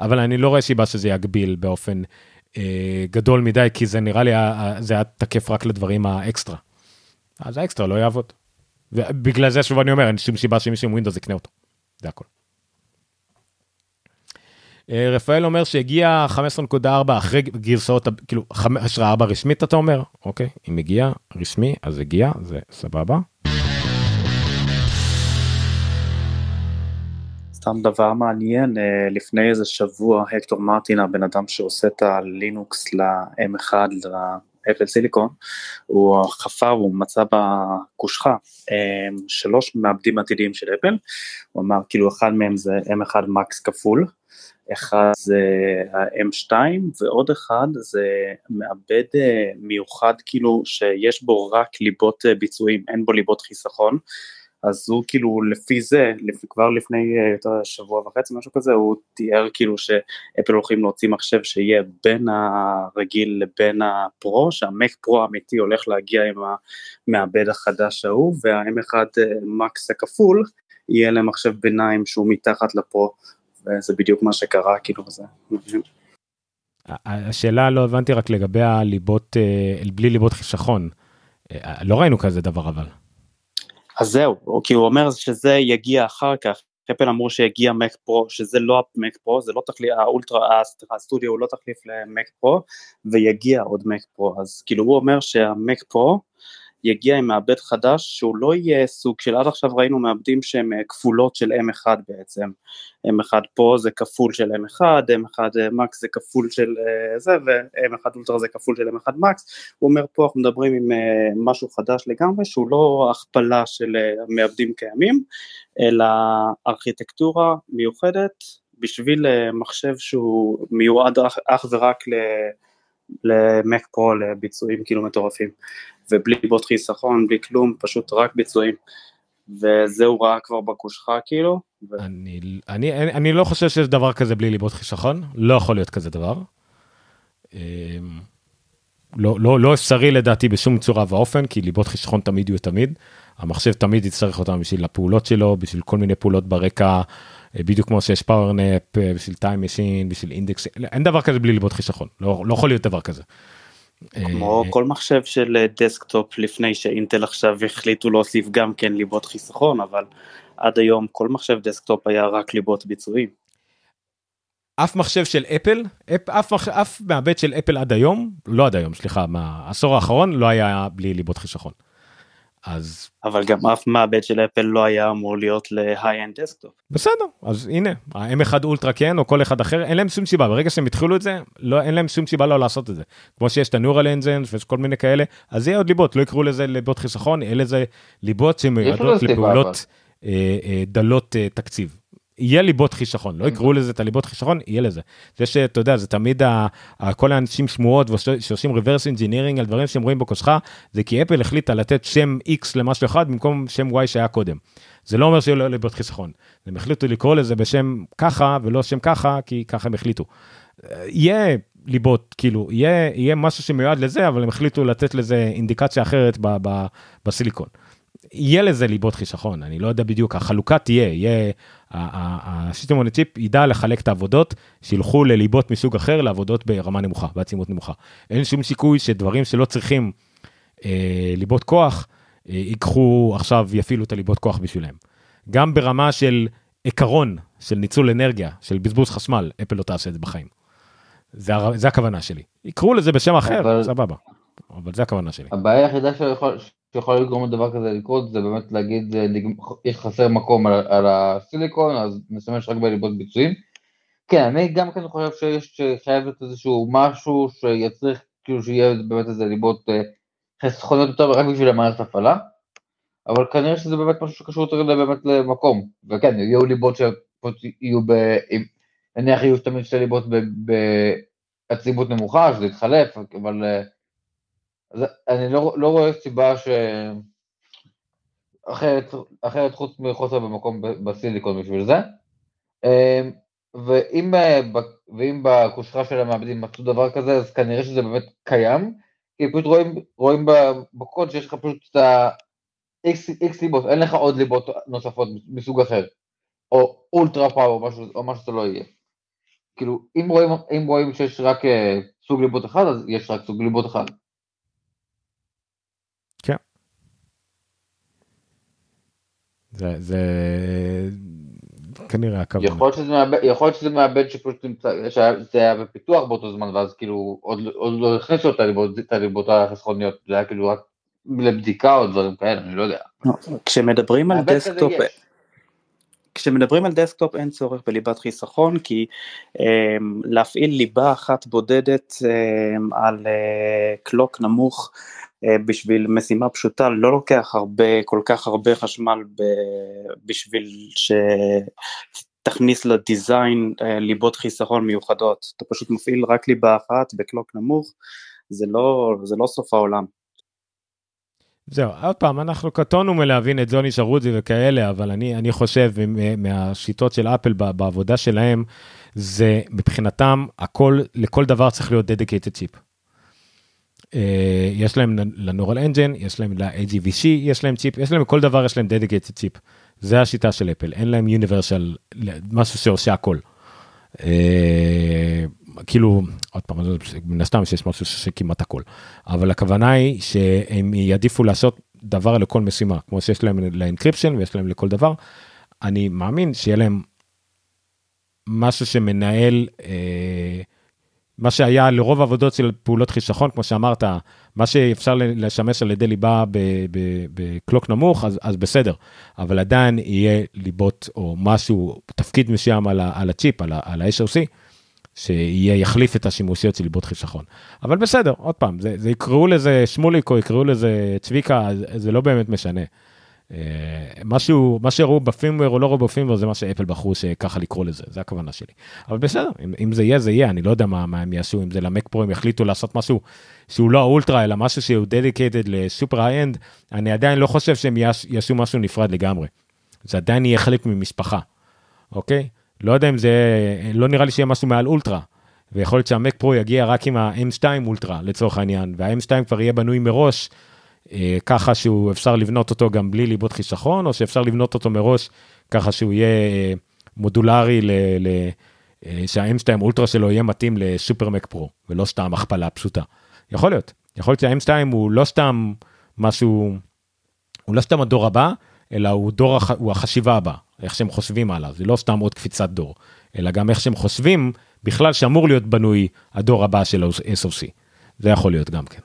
אבל אני לא רואה סיבה שזה יגביל באופן אה, גדול מדי, כי זה נראה לי, אה, זה היה תקף רק לדברים האקסטרה. אז האקסטרה לא יעבוד. ובגלל זה שוב אני אומר אין שום סיבה שמישהו עם ווינדוס יקנה אותו. זה הכל. אה, רפאל אומר שהגיע 15.4 אחרי גרסאות כאילו 15.4 רשמית אתה אומר אוקיי אם הגיע רשמי אז הגיע זה סבבה. סתם דבר מעניין, אה, לפני איזה שבוע הקטור מרטין, הבן אדם שעושה את הלינוקס ל-M1, לאפל סיליקון, הוא חפר, הוא מצא בקושחה אה, שלוש מעבדים עתידיים של אפל, הוא אמר כאילו אחד מהם זה M1 מקס כפול, אחד זה ה-M2 ועוד אחד זה מעבד אה, מיוחד כאילו שיש בו רק ליבות אה, ביצועים, אין בו ליבות חיסכון. אז הוא כאילו לפי זה, לפי, כבר לפני אה, יותר שבוע וחצי משהו כזה, הוא תיאר כאילו שאפל הולכים להוציא מחשב שיהיה בין הרגיל לבין הפרו, שהמק פרו האמיתי הולך להגיע עם המעבד החדש ההוא, וה-M1 מקס הכפול יהיה להם מחשב ביניים שהוא מתחת לפרו, וזה בדיוק מה שקרה, כאילו זה השאלה לא הבנתי רק לגבי הליבות אה, בלי ליבות חיסכון. אה, לא ראינו כזה דבר אבל. אז זהו, כי הוא אומר שזה יגיע אחר כך, אפל אמרו שיגיע מק פרו, שזה לא המק פרו, זה לא תחליף, האולטרה, הסטודיו הוא לא תחליף למק פרו, ויגיע עוד מק פרו, אז כאילו הוא אומר שהמק פרו יגיע עם מעבד חדש שהוא לא יהיה סוג של, עד עכשיו ראינו מעבדים שהם אה, כפולות של M1 בעצם, M1 פה זה כפול של M1, M1 מקס זה כפול של אה, זה, ו-M1 אולטרה זה כפול של M1 מקס, הוא אומר פה אנחנו מדברים עם אה, משהו חדש לגמרי, שהוא לא הכפלה של אה, מעבדים קיימים, אלא ארכיטקטורה מיוחדת בשביל אה, מחשב שהוא מיועד אך ורק ל... למק פרו לביצועים כאילו מטורפים ובלי בוט חיסכון, בלי כלום, פשוט רק ביצועים וזה הוא ראה כבר בקושחה כאילו ו... אני, אני, אני, אני לא חושב שיש דבר כזה בלי ליבות חיסכון, לא יכול להיות כזה דבר. אמ, לא, לא, לא אפשרי לדעתי בשום צורה ואופן, כי ליבות חיסכון תמיד יהיו תמיד. המחשב תמיד יצטרך אותם בשביל הפעולות שלו, בשביל כל מיני פעולות ברקע, אה, בדיוק כמו שיש Power Nap, בשביל Time Machine, בשביל אינדקס, אין דבר כזה בלי ליבות חיסכון, לא, לא יכול להיות דבר כזה. כמו אה, כל מחשב של אה, דסקטופ לפני שאינטל עכשיו החליטו להוסיף גם כן ליבות חיסכון, אבל עד היום כל מחשב דסקטופ היה רק ליבות ביצועים. אף מחשב של אפל, אפ, אף, מח- אף מעבד של אפל עד היום, לא עד היום, סליחה, מהעשור האחרון לא היה בלי ליבות חיסכון. אז אבל גם אף מעבד של אפל לא היה אמור להיות ל-high-end דסקטופ. בסדר, אז הנה, ה-M1 אולטרה כן, או כל אחד אחר, אין להם שום סיבה, ברגע שהם התחילו את זה, לא, אין להם שום סיבה לא לעשות את זה. כמו שיש את ה-Neural Engines ויש כל מיני כאלה, אז יהיה עוד ליבות, לא יקראו לזה ליבות חיסכון, יהיה לזה ליבות שמיועדות סיבה, לפעולות אה, אה, דלות אה, תקציב. יהיה ליבות חיסכון, לא יקראו לזה את הליבות חיסכון, יהיה לזה. זה שאתה יודע, זה תמיד ה, ה, כל האנשים שמועות וש- שעושים reverse engineering על דברים שהם רואים בקושחה, זה כי אפל החליטה לתת שם X למשהו אחד במקום שם Y שהיה קודם. זה לא אומר שיהיה לו ליבות חיסכון. הם החליטו לקרוא לזה בשם ככה ולא שם ככה, כי ככה הם החליטו. יהיה ליבות, כאילו, יהיה, יהיה משהו שמיועד לזה, אבל הם החליטו לתת לזה אינדיקציה אחרת ב, ב, בסיליקון. יהיה לזה ליבות חיסכון, אני לא יודע בדיוק, החלוקה תהיה, יהיה, הסיסטם on צ'יפ ידע לחלק את העבודות, שילכו לליבות מסוג אחר לעבודות ברמה נמוכה, בעצימות נמוכה. אין שום סיכוי שדברים שלא צריכים אה, ליבות כוח, אה, ייקחו עכשיו, יפעילו את הליבות כוח בשבילם. גם ברמה של עיקרון, של ניצול אנרגיה, של בזבוז חשמל, אפל לא תעשה את זה בחיים. זה, זה הכוונה שלי. יקראו לזה בשם אחר, אבל- סבבה. אבל זה הכוונה שלי. הבעיה היחידה שיכול- שיכולה לגרום לדבר כזה לקרות זה באמת להגיד אה, חסר מקום על, על הסיליקון אז נשתמש רק בליבות ביצועים. כן אני גם כן חושב שיש שחייב להיות איזשהו משהו שיצריך כאילו שיהיה באמת איזה ליבות אה, חסכונות יותר רק בשביל המערכת הפעלה. אבל כנראה שזה באמת משהו שקשור יותר באמת למקום וכן יהיו ליבות שפשוט יהיו ב... נניח יהיו תמיד שתי ליבות בעצימות נמוכה שזה יתחלף אבל. אז אני לא, לא רואה סיבה ש... אחרת, אחרת חוץ מחוסר במקום בסיליקון בשביל זה. אמ, ואם, אה, ואם בקושחה של המעבדים מצאו דבר כזה, אז כנראה שזה באמת קיים, כי פשוט רואים, רואים בקוד שיש לך פשוט את ה-X ליבות, אין לך עוד ליבות נוספות מסוג אחר, או אולטרה פאוור או מה שזה לא יהיה. כאילו, אם רואים, אם רואים שיש רק אה, סוג ליבות אחד, אז יש רק סוג ליבות אחד. זה, זה כנראה הכוונה. יכול להיות שזה מעבד, יכול להיות שזה מעבד שפשוט נמצא, שזה היה בפיתוח באותו זמן, ואז כאילו עוד, עוד לא הכניסו את הליבות, את הליבות החסכוניות, זה היה כאילו רק לבדיקה או דברים כאלה, אני לא יודע. לא, כשמדברים על desktop. כשמדברים על desktop אין צורך בליבת חיסכון כי אממ, להפעיל ליבה אחת בודדת אממ, על אה, clock נמוך בשביל משימה פשוטה לא לוקח הרבה, כל כך הרבה חשמל ב, בשביל שתכניס לדיזיין uh, ליבות חיסכון מיוחדות, אתה פשוט מפעיל רק ליבה אחת ב clock נמוך, זה לא, זה לא סוף העולם. זהו, עוד פעם, אנחנו קטונו מלהבין את זוני שרוזי וכאלה, אבל אני, אני חושב מהשיטות של אפל בעבודה שלהם, זה מבחינתם, הכל, לכל דבר צריך להיות dedicated chip. אה, יש להם לנורל אנג'ן, יש להם ל-AGVC, יש להם צ'יפ, יש להם כל דבר, יש להם dedicated chip. זה השיטה של אפל, אין להם universal, משהו שעושה הכל. אה, כאילו, עוד פעם, מן הסתם שיש משהו שעושה כמעט הכל, אבל הכוונה היא שהם יעדיפו לעשות דבר לכל משימה, כמו שיש להם ל encryption ויש להם לכל דבר. אני מאמין שיהיה להם משהו שמנהל, אה, מה שהיה לרוב העבודות של פעולות חיסכון, כמו שאמרת, מה שאפשר לשמש על ידי ליבה ב clock נמוך, אז, אז בסדר, אבל עדיין יהיה ליבות או משהו, תפקיד מסוים על, על הצ'יפ, על, על ה-HRC, שיהיה, יחליף את השימושיות של ליבות חיסכון. אבל בסדר, עוד פעם, זה, זה יקראו לזה שמוליק או יקראו לזה צביקה, זה לא באמת משנה. אה, משהו, מה שראו ב firmware או לא ראו ב firmware זה מה שאפל בחרו שככה לקרוא לזה, זה הכוונה שלי. אבל בסדר, אם, אם זה יהיה, זה יהיה, אני לא יודע מה, מה הם יעשו, אם זה למק פרו, הם יחליטו לעשות משהו שהוא לא האולטרה, אלא משהו שהוא dedicated ל super high-end, אני עדיין לא חושב שהם יעש, יעשו משהו נפרד לגמרי. זה עדיין יהיה חלק ממשפחה, אוקיי? לא יודע אם זה, לא נראה לי שיהיה משהו מעל אולטרה. ויכול להיות שהמק פרו יגיע רק עם ה-M2 אולטרה לצורך העניין, וה-M2 כבר יהיה בנוי מראש ככה שהוא אפשר לבנות אותו גם בלי ליבות חיסכון, או שאפשר לבנות אותו מראש ככה שהוא יהיה אה, מודולרי, ל, ל, אה, שה-M2 אולטרה שלו יהיה מתאים לסופר מק פרו, ולא סתם הכפלה פשוטה. יכול להיות, יכול להיות שה-M2 הוא לא סתם משהו, הוא לא סתם הדור הבא, אלא הוא דור, הוא החשיבה הבאה, איך שהם חושבים עליו, זה לא סתם עוד קפיצת דור, אלא גם איך שהם חושבים בכלל שאמור להיות בנוי הדור הבא של SOC. זה יכול להיות גם כן.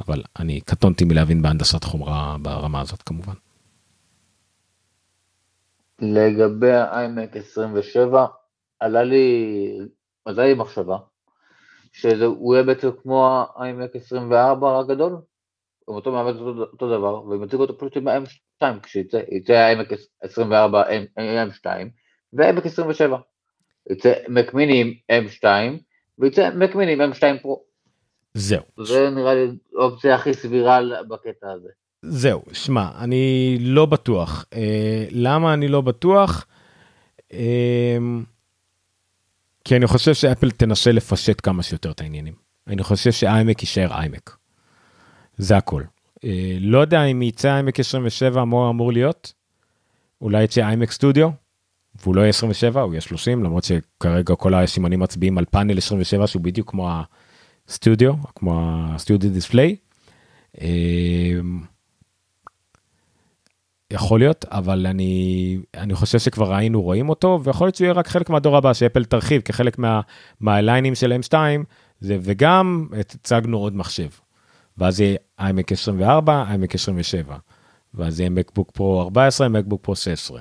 אבל אני קטונתי מלהבין בהנדסת חומרה ברמה הזאת כמובן. לגבי ה-iMac 27, עלה לי, עלה לי מחשבה, שהוא יהיה בעצם כמו ה-iMac 24 הגדול, עם אותו מעבד אותו, אותו דבר, והם יציגו אותו פשוט עם ה-M2, כשיצא ה-iMac 24 M2 ו-iMac 27. יצא Mac mini עם M2, ויצא Mac mini עם M2 Pro. זהו. זה נראה לי האופציה הכי סבירה בקטע הזה. זהו, שמע, אני לא בטוח. אה, למה אני לא בטוח? אה, כי אני חושב שאפל תנסה לפשט כמה שיותר את העניינים. אני חושב שאיימק יישאר איימק. זה הכל. אה, לא יודע אם יצא איימק 27 מה הוא אמור להיות. אולי יצא איימק סטודיו, והוא לא יהיה 27, הוא יהיה 30, למרות שכרגע כל הסימנים מצביעים על פאנל 27 שהוא בדיוק כמו הסטודיו, כמו הסטודיו דיספליי. יכול להיות, אבל אני, אני חושב שכבר היינו רואים אותו, ויכול להיות שהוא יהיה רק חלק מהדור הבא, שאפל תרחיב כחלק מה, מהליינים של M2, זה, וגם הצגנו עוד מחשב. ואז יהיה iMac 24, iMac 27, ואז יהיה MacBook Pro 14, MacBook Pro 16.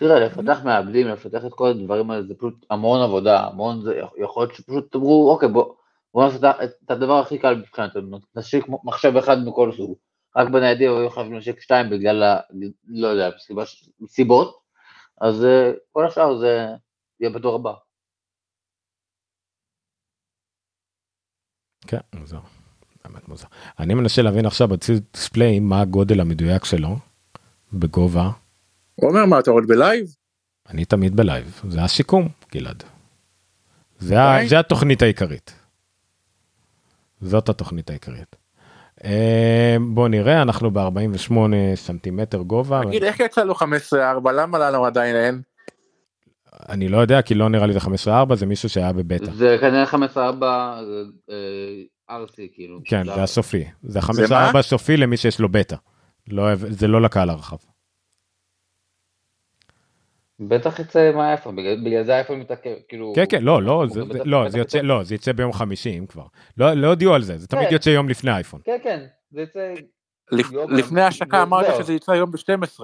תראה, לפתח מעבדים, לפתח את כל הדברים האלה, זה פשוט המון עבודה, המון, זה יכול להיות שפשוט תאמרו, אוקיי, בוא, בוא נעשה את הדבר הכי קל מבחינתנו, נשיק מחשב אחד מכל סוג, רק בניידים היו חייבים להשיק שתיים בגלל, ה, לא יודע, סיבות, אז כל השאר זה יהיה בדור הבא. כן, מוזר, באמת מוזר. אני מנסה להבין עכשיו ב Studio Display מה הגודל המדויק שלו, בגובה. עומר, מה אתה עוד ב live? אני תמיד ב live, זה הסיכום, גלעד. זה, ה, זה התוכנית העיקרית. זאת התוכנית העיקרית. בוא נראה, אנחנו ב-48 סנטימטר גובה. תגיד, איך יצא לו 15-4? למה לנו עדיין אין? אני לא יודע, כי לא נראה לי זה 15-4, זה מישהו שהיה בבטא. זה כנראה 15-4, ארצי כאילו. כן, זה הסופי. זה זה מה? 5.4 סופי למי שיש לו בטא. לא, זה לא לקהל הרחב. בטח יצא מהאייפון, בגלל בגלל זה האייפון מתעכב, כאילו... כן, כן, לא, לא, זה, בטח- זה- לא, בטח זה יוצא, לא, זה יצא ביום חמישי, אם כבר. לא, לא הודיעו על זה, זה תמיד כן. יוצא יום לפני האייפון. כן, כן, זה יצא... לפ- יום- לפני ההשקה אמרת. שזה יצא היום ב-12.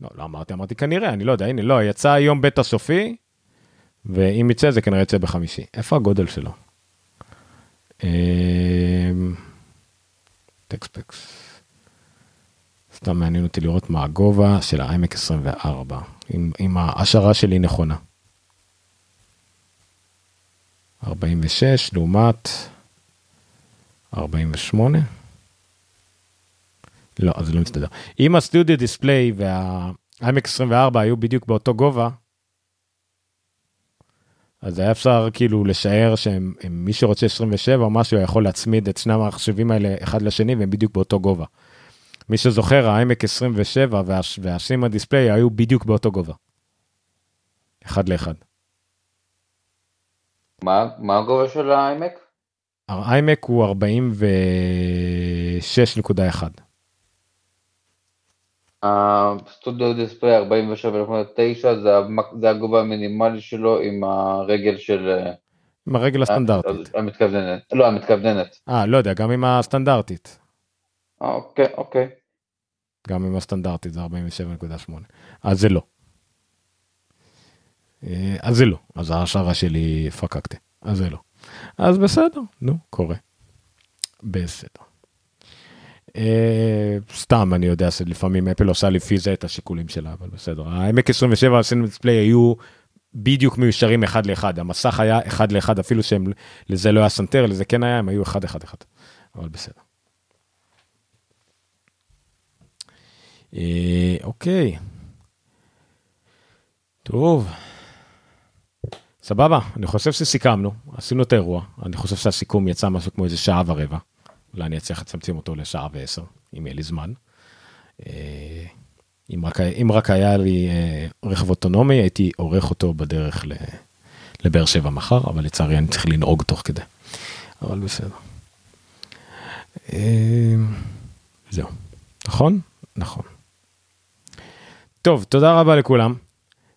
לא, לא אמרתי, אמרתי כנראה, אני לא יודע, הנה, לא, יצא היום בטא סופי, ואם יצא זה כנראה יצא בחמישי. איפה הגודל שלו? אמ, טקספקס. סתם מעניין אותי לראות מה הגובה של ה-iMac 24, אם, אם ההשערה שלי נכונה. 46 לעומת 48. לא, אז זה לא מסתדר. אם הסטודיו דיספליי וה-iMac 24 היו בדיוק באותו גובה, אז היה אפשר כאילו לשער שהם, הם- מי שרוצה 27 או משהו יכול להצמיד את שני המחשבים האלה אחד לשני והם בדיוק באותו גובה. מי שזוכר, ה-iMac 27 וה- והסימה דיספליי היו בדיוק באותו גובה. אחד לאחד. מה מה הגובה של האיימק? ה-iMac הוא 46.1. הסטודיו דיספליי 47.9 זה זה הגובה המינימלי שלו עם הרגל של... אה, עם הרגל הסטנדרטית. המתכווננת. לא, המתכווננת. אה, לא יודע, גם עם הסטנדרטית. אה, אוקיי, אוקיי. גם עם הסטנדרטית זה 47.8. אז זה לא. אה, אז זה לא. אז ההשערה שלי פקקתי. אז זה לא. אז בסדר, נו, קורה. בסדר. אה, סתם אני יודע שלפעמים אפל עושה לפי זה את השיקולים שלה, אבל בסדר. העמק 27 הסינמה דיספליי היו בדיוק מיושרים אחד לאחד. המסך היה אחד לאחד, אפילו שהם, לזה לא היה סנטר, לזה כן היה, הם היו אחד אחד אחד. אבל בסדר. אה, אוקיי. טוב. סבבה, אני חושב שסיכמנו, עשינו את האירוע, אני חושב שהסיכום יצא משהו כמו איזה שעה ורבע. אולי אני אצליח לצמצם אותו לשעה ועשר, אם יהיה לי זמן. אה, אם רק, אם רק היה לי אה, רכב אוטונומי, הייתי עורך אותו בדרך לבאר שבע מחר, אבל לצערי אני צריך לנהוג תוך כדי. אבל בסדר. אה, זהו. נכון? נכון. טוב, תודה רבה לכולם.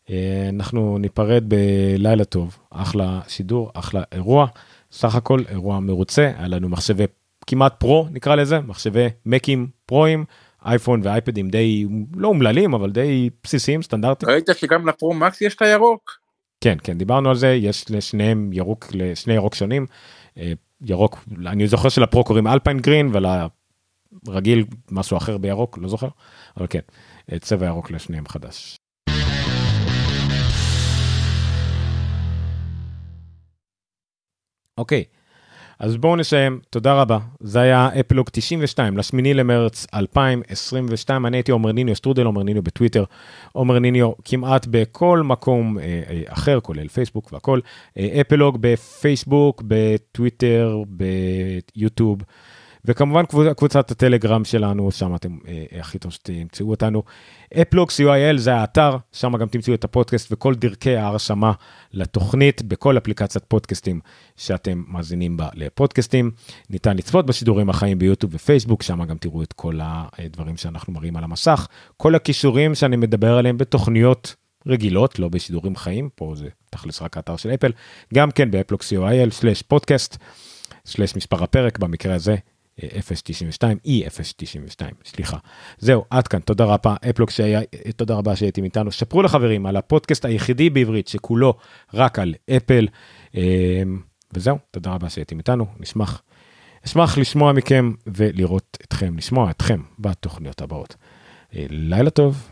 אה, אנחנו ניפרד בלילה טוב, אחלה שידור, אחלה אירוע. סך הכל אירוע מרוצה, היה לנו מחשבי כמעט פרו נקרא לזה, מחשבי מקים פרואים, אייפון ואייפדים די לא אומללים אבל די בסיסיים סטנדרטיים. ראית שגם לפרו מקס יש את הירוק? כן כן דיברנו על זה יש לשניהם ירוק לשני ירוק שונים. אה, ירוק אני זוכר שלפרו קוראים Alpine Green ולרגיל משהו אחר בירוק לא זוכר אבל כן צבע ירוק לשניהם חדש. אוקיי אז בואו נסיים. תודה רבה. זה היה אפלוג 92 לשמיני למרץ 2022 אני הייתי עומר ניניו סטרודל עומר ניניו בטוויטר. עומר ניניו כמעט בכל מקום אה, אה, אחר כולל פייסבוק והכל. אה, אפלוג בפייסבוק בטוויטר ביוטיוב וכמובן קבוצ- קבוצת הטלגרם שלנו שם אתם אה, הכי טוב שתמצאו אותנו. אפלוג co.il זה האתר שם גם תמצאו את הפודקאסט וכל דרכי ההרשמה לתוכנית בכל אפליקציית פודקאסטים שאתם מאזינים בה לפודקאסטים. ניתן לצפות בשידורים החיים ביוטיוב ופייסבוק שם גם תראו את כל הדברים שאנחנו מראים על המסך כל הכישורים שאני מדבר עליהם בתוכניות רגילות לא בשידורים חיים פה זה תכלס רק האתר של אפל גם כן באפלוג co.il פודקאסט סלש מספר הפרק במקרה הזה 092 E092 סליחה. זהו עד כאן תודה רבה אפלוג שהיה תודה רבה שהייתם איתנו. שפרו לחברים על הפודקאסט היחידי בעברית שכולו רק על אפל אה, וזהו תודה רבה שהייתם איתנו נשמח אשמח לשמוע מכם ולראות אתכם לשמוע אתכם בתוכניות הבאות. אה, לילה טוב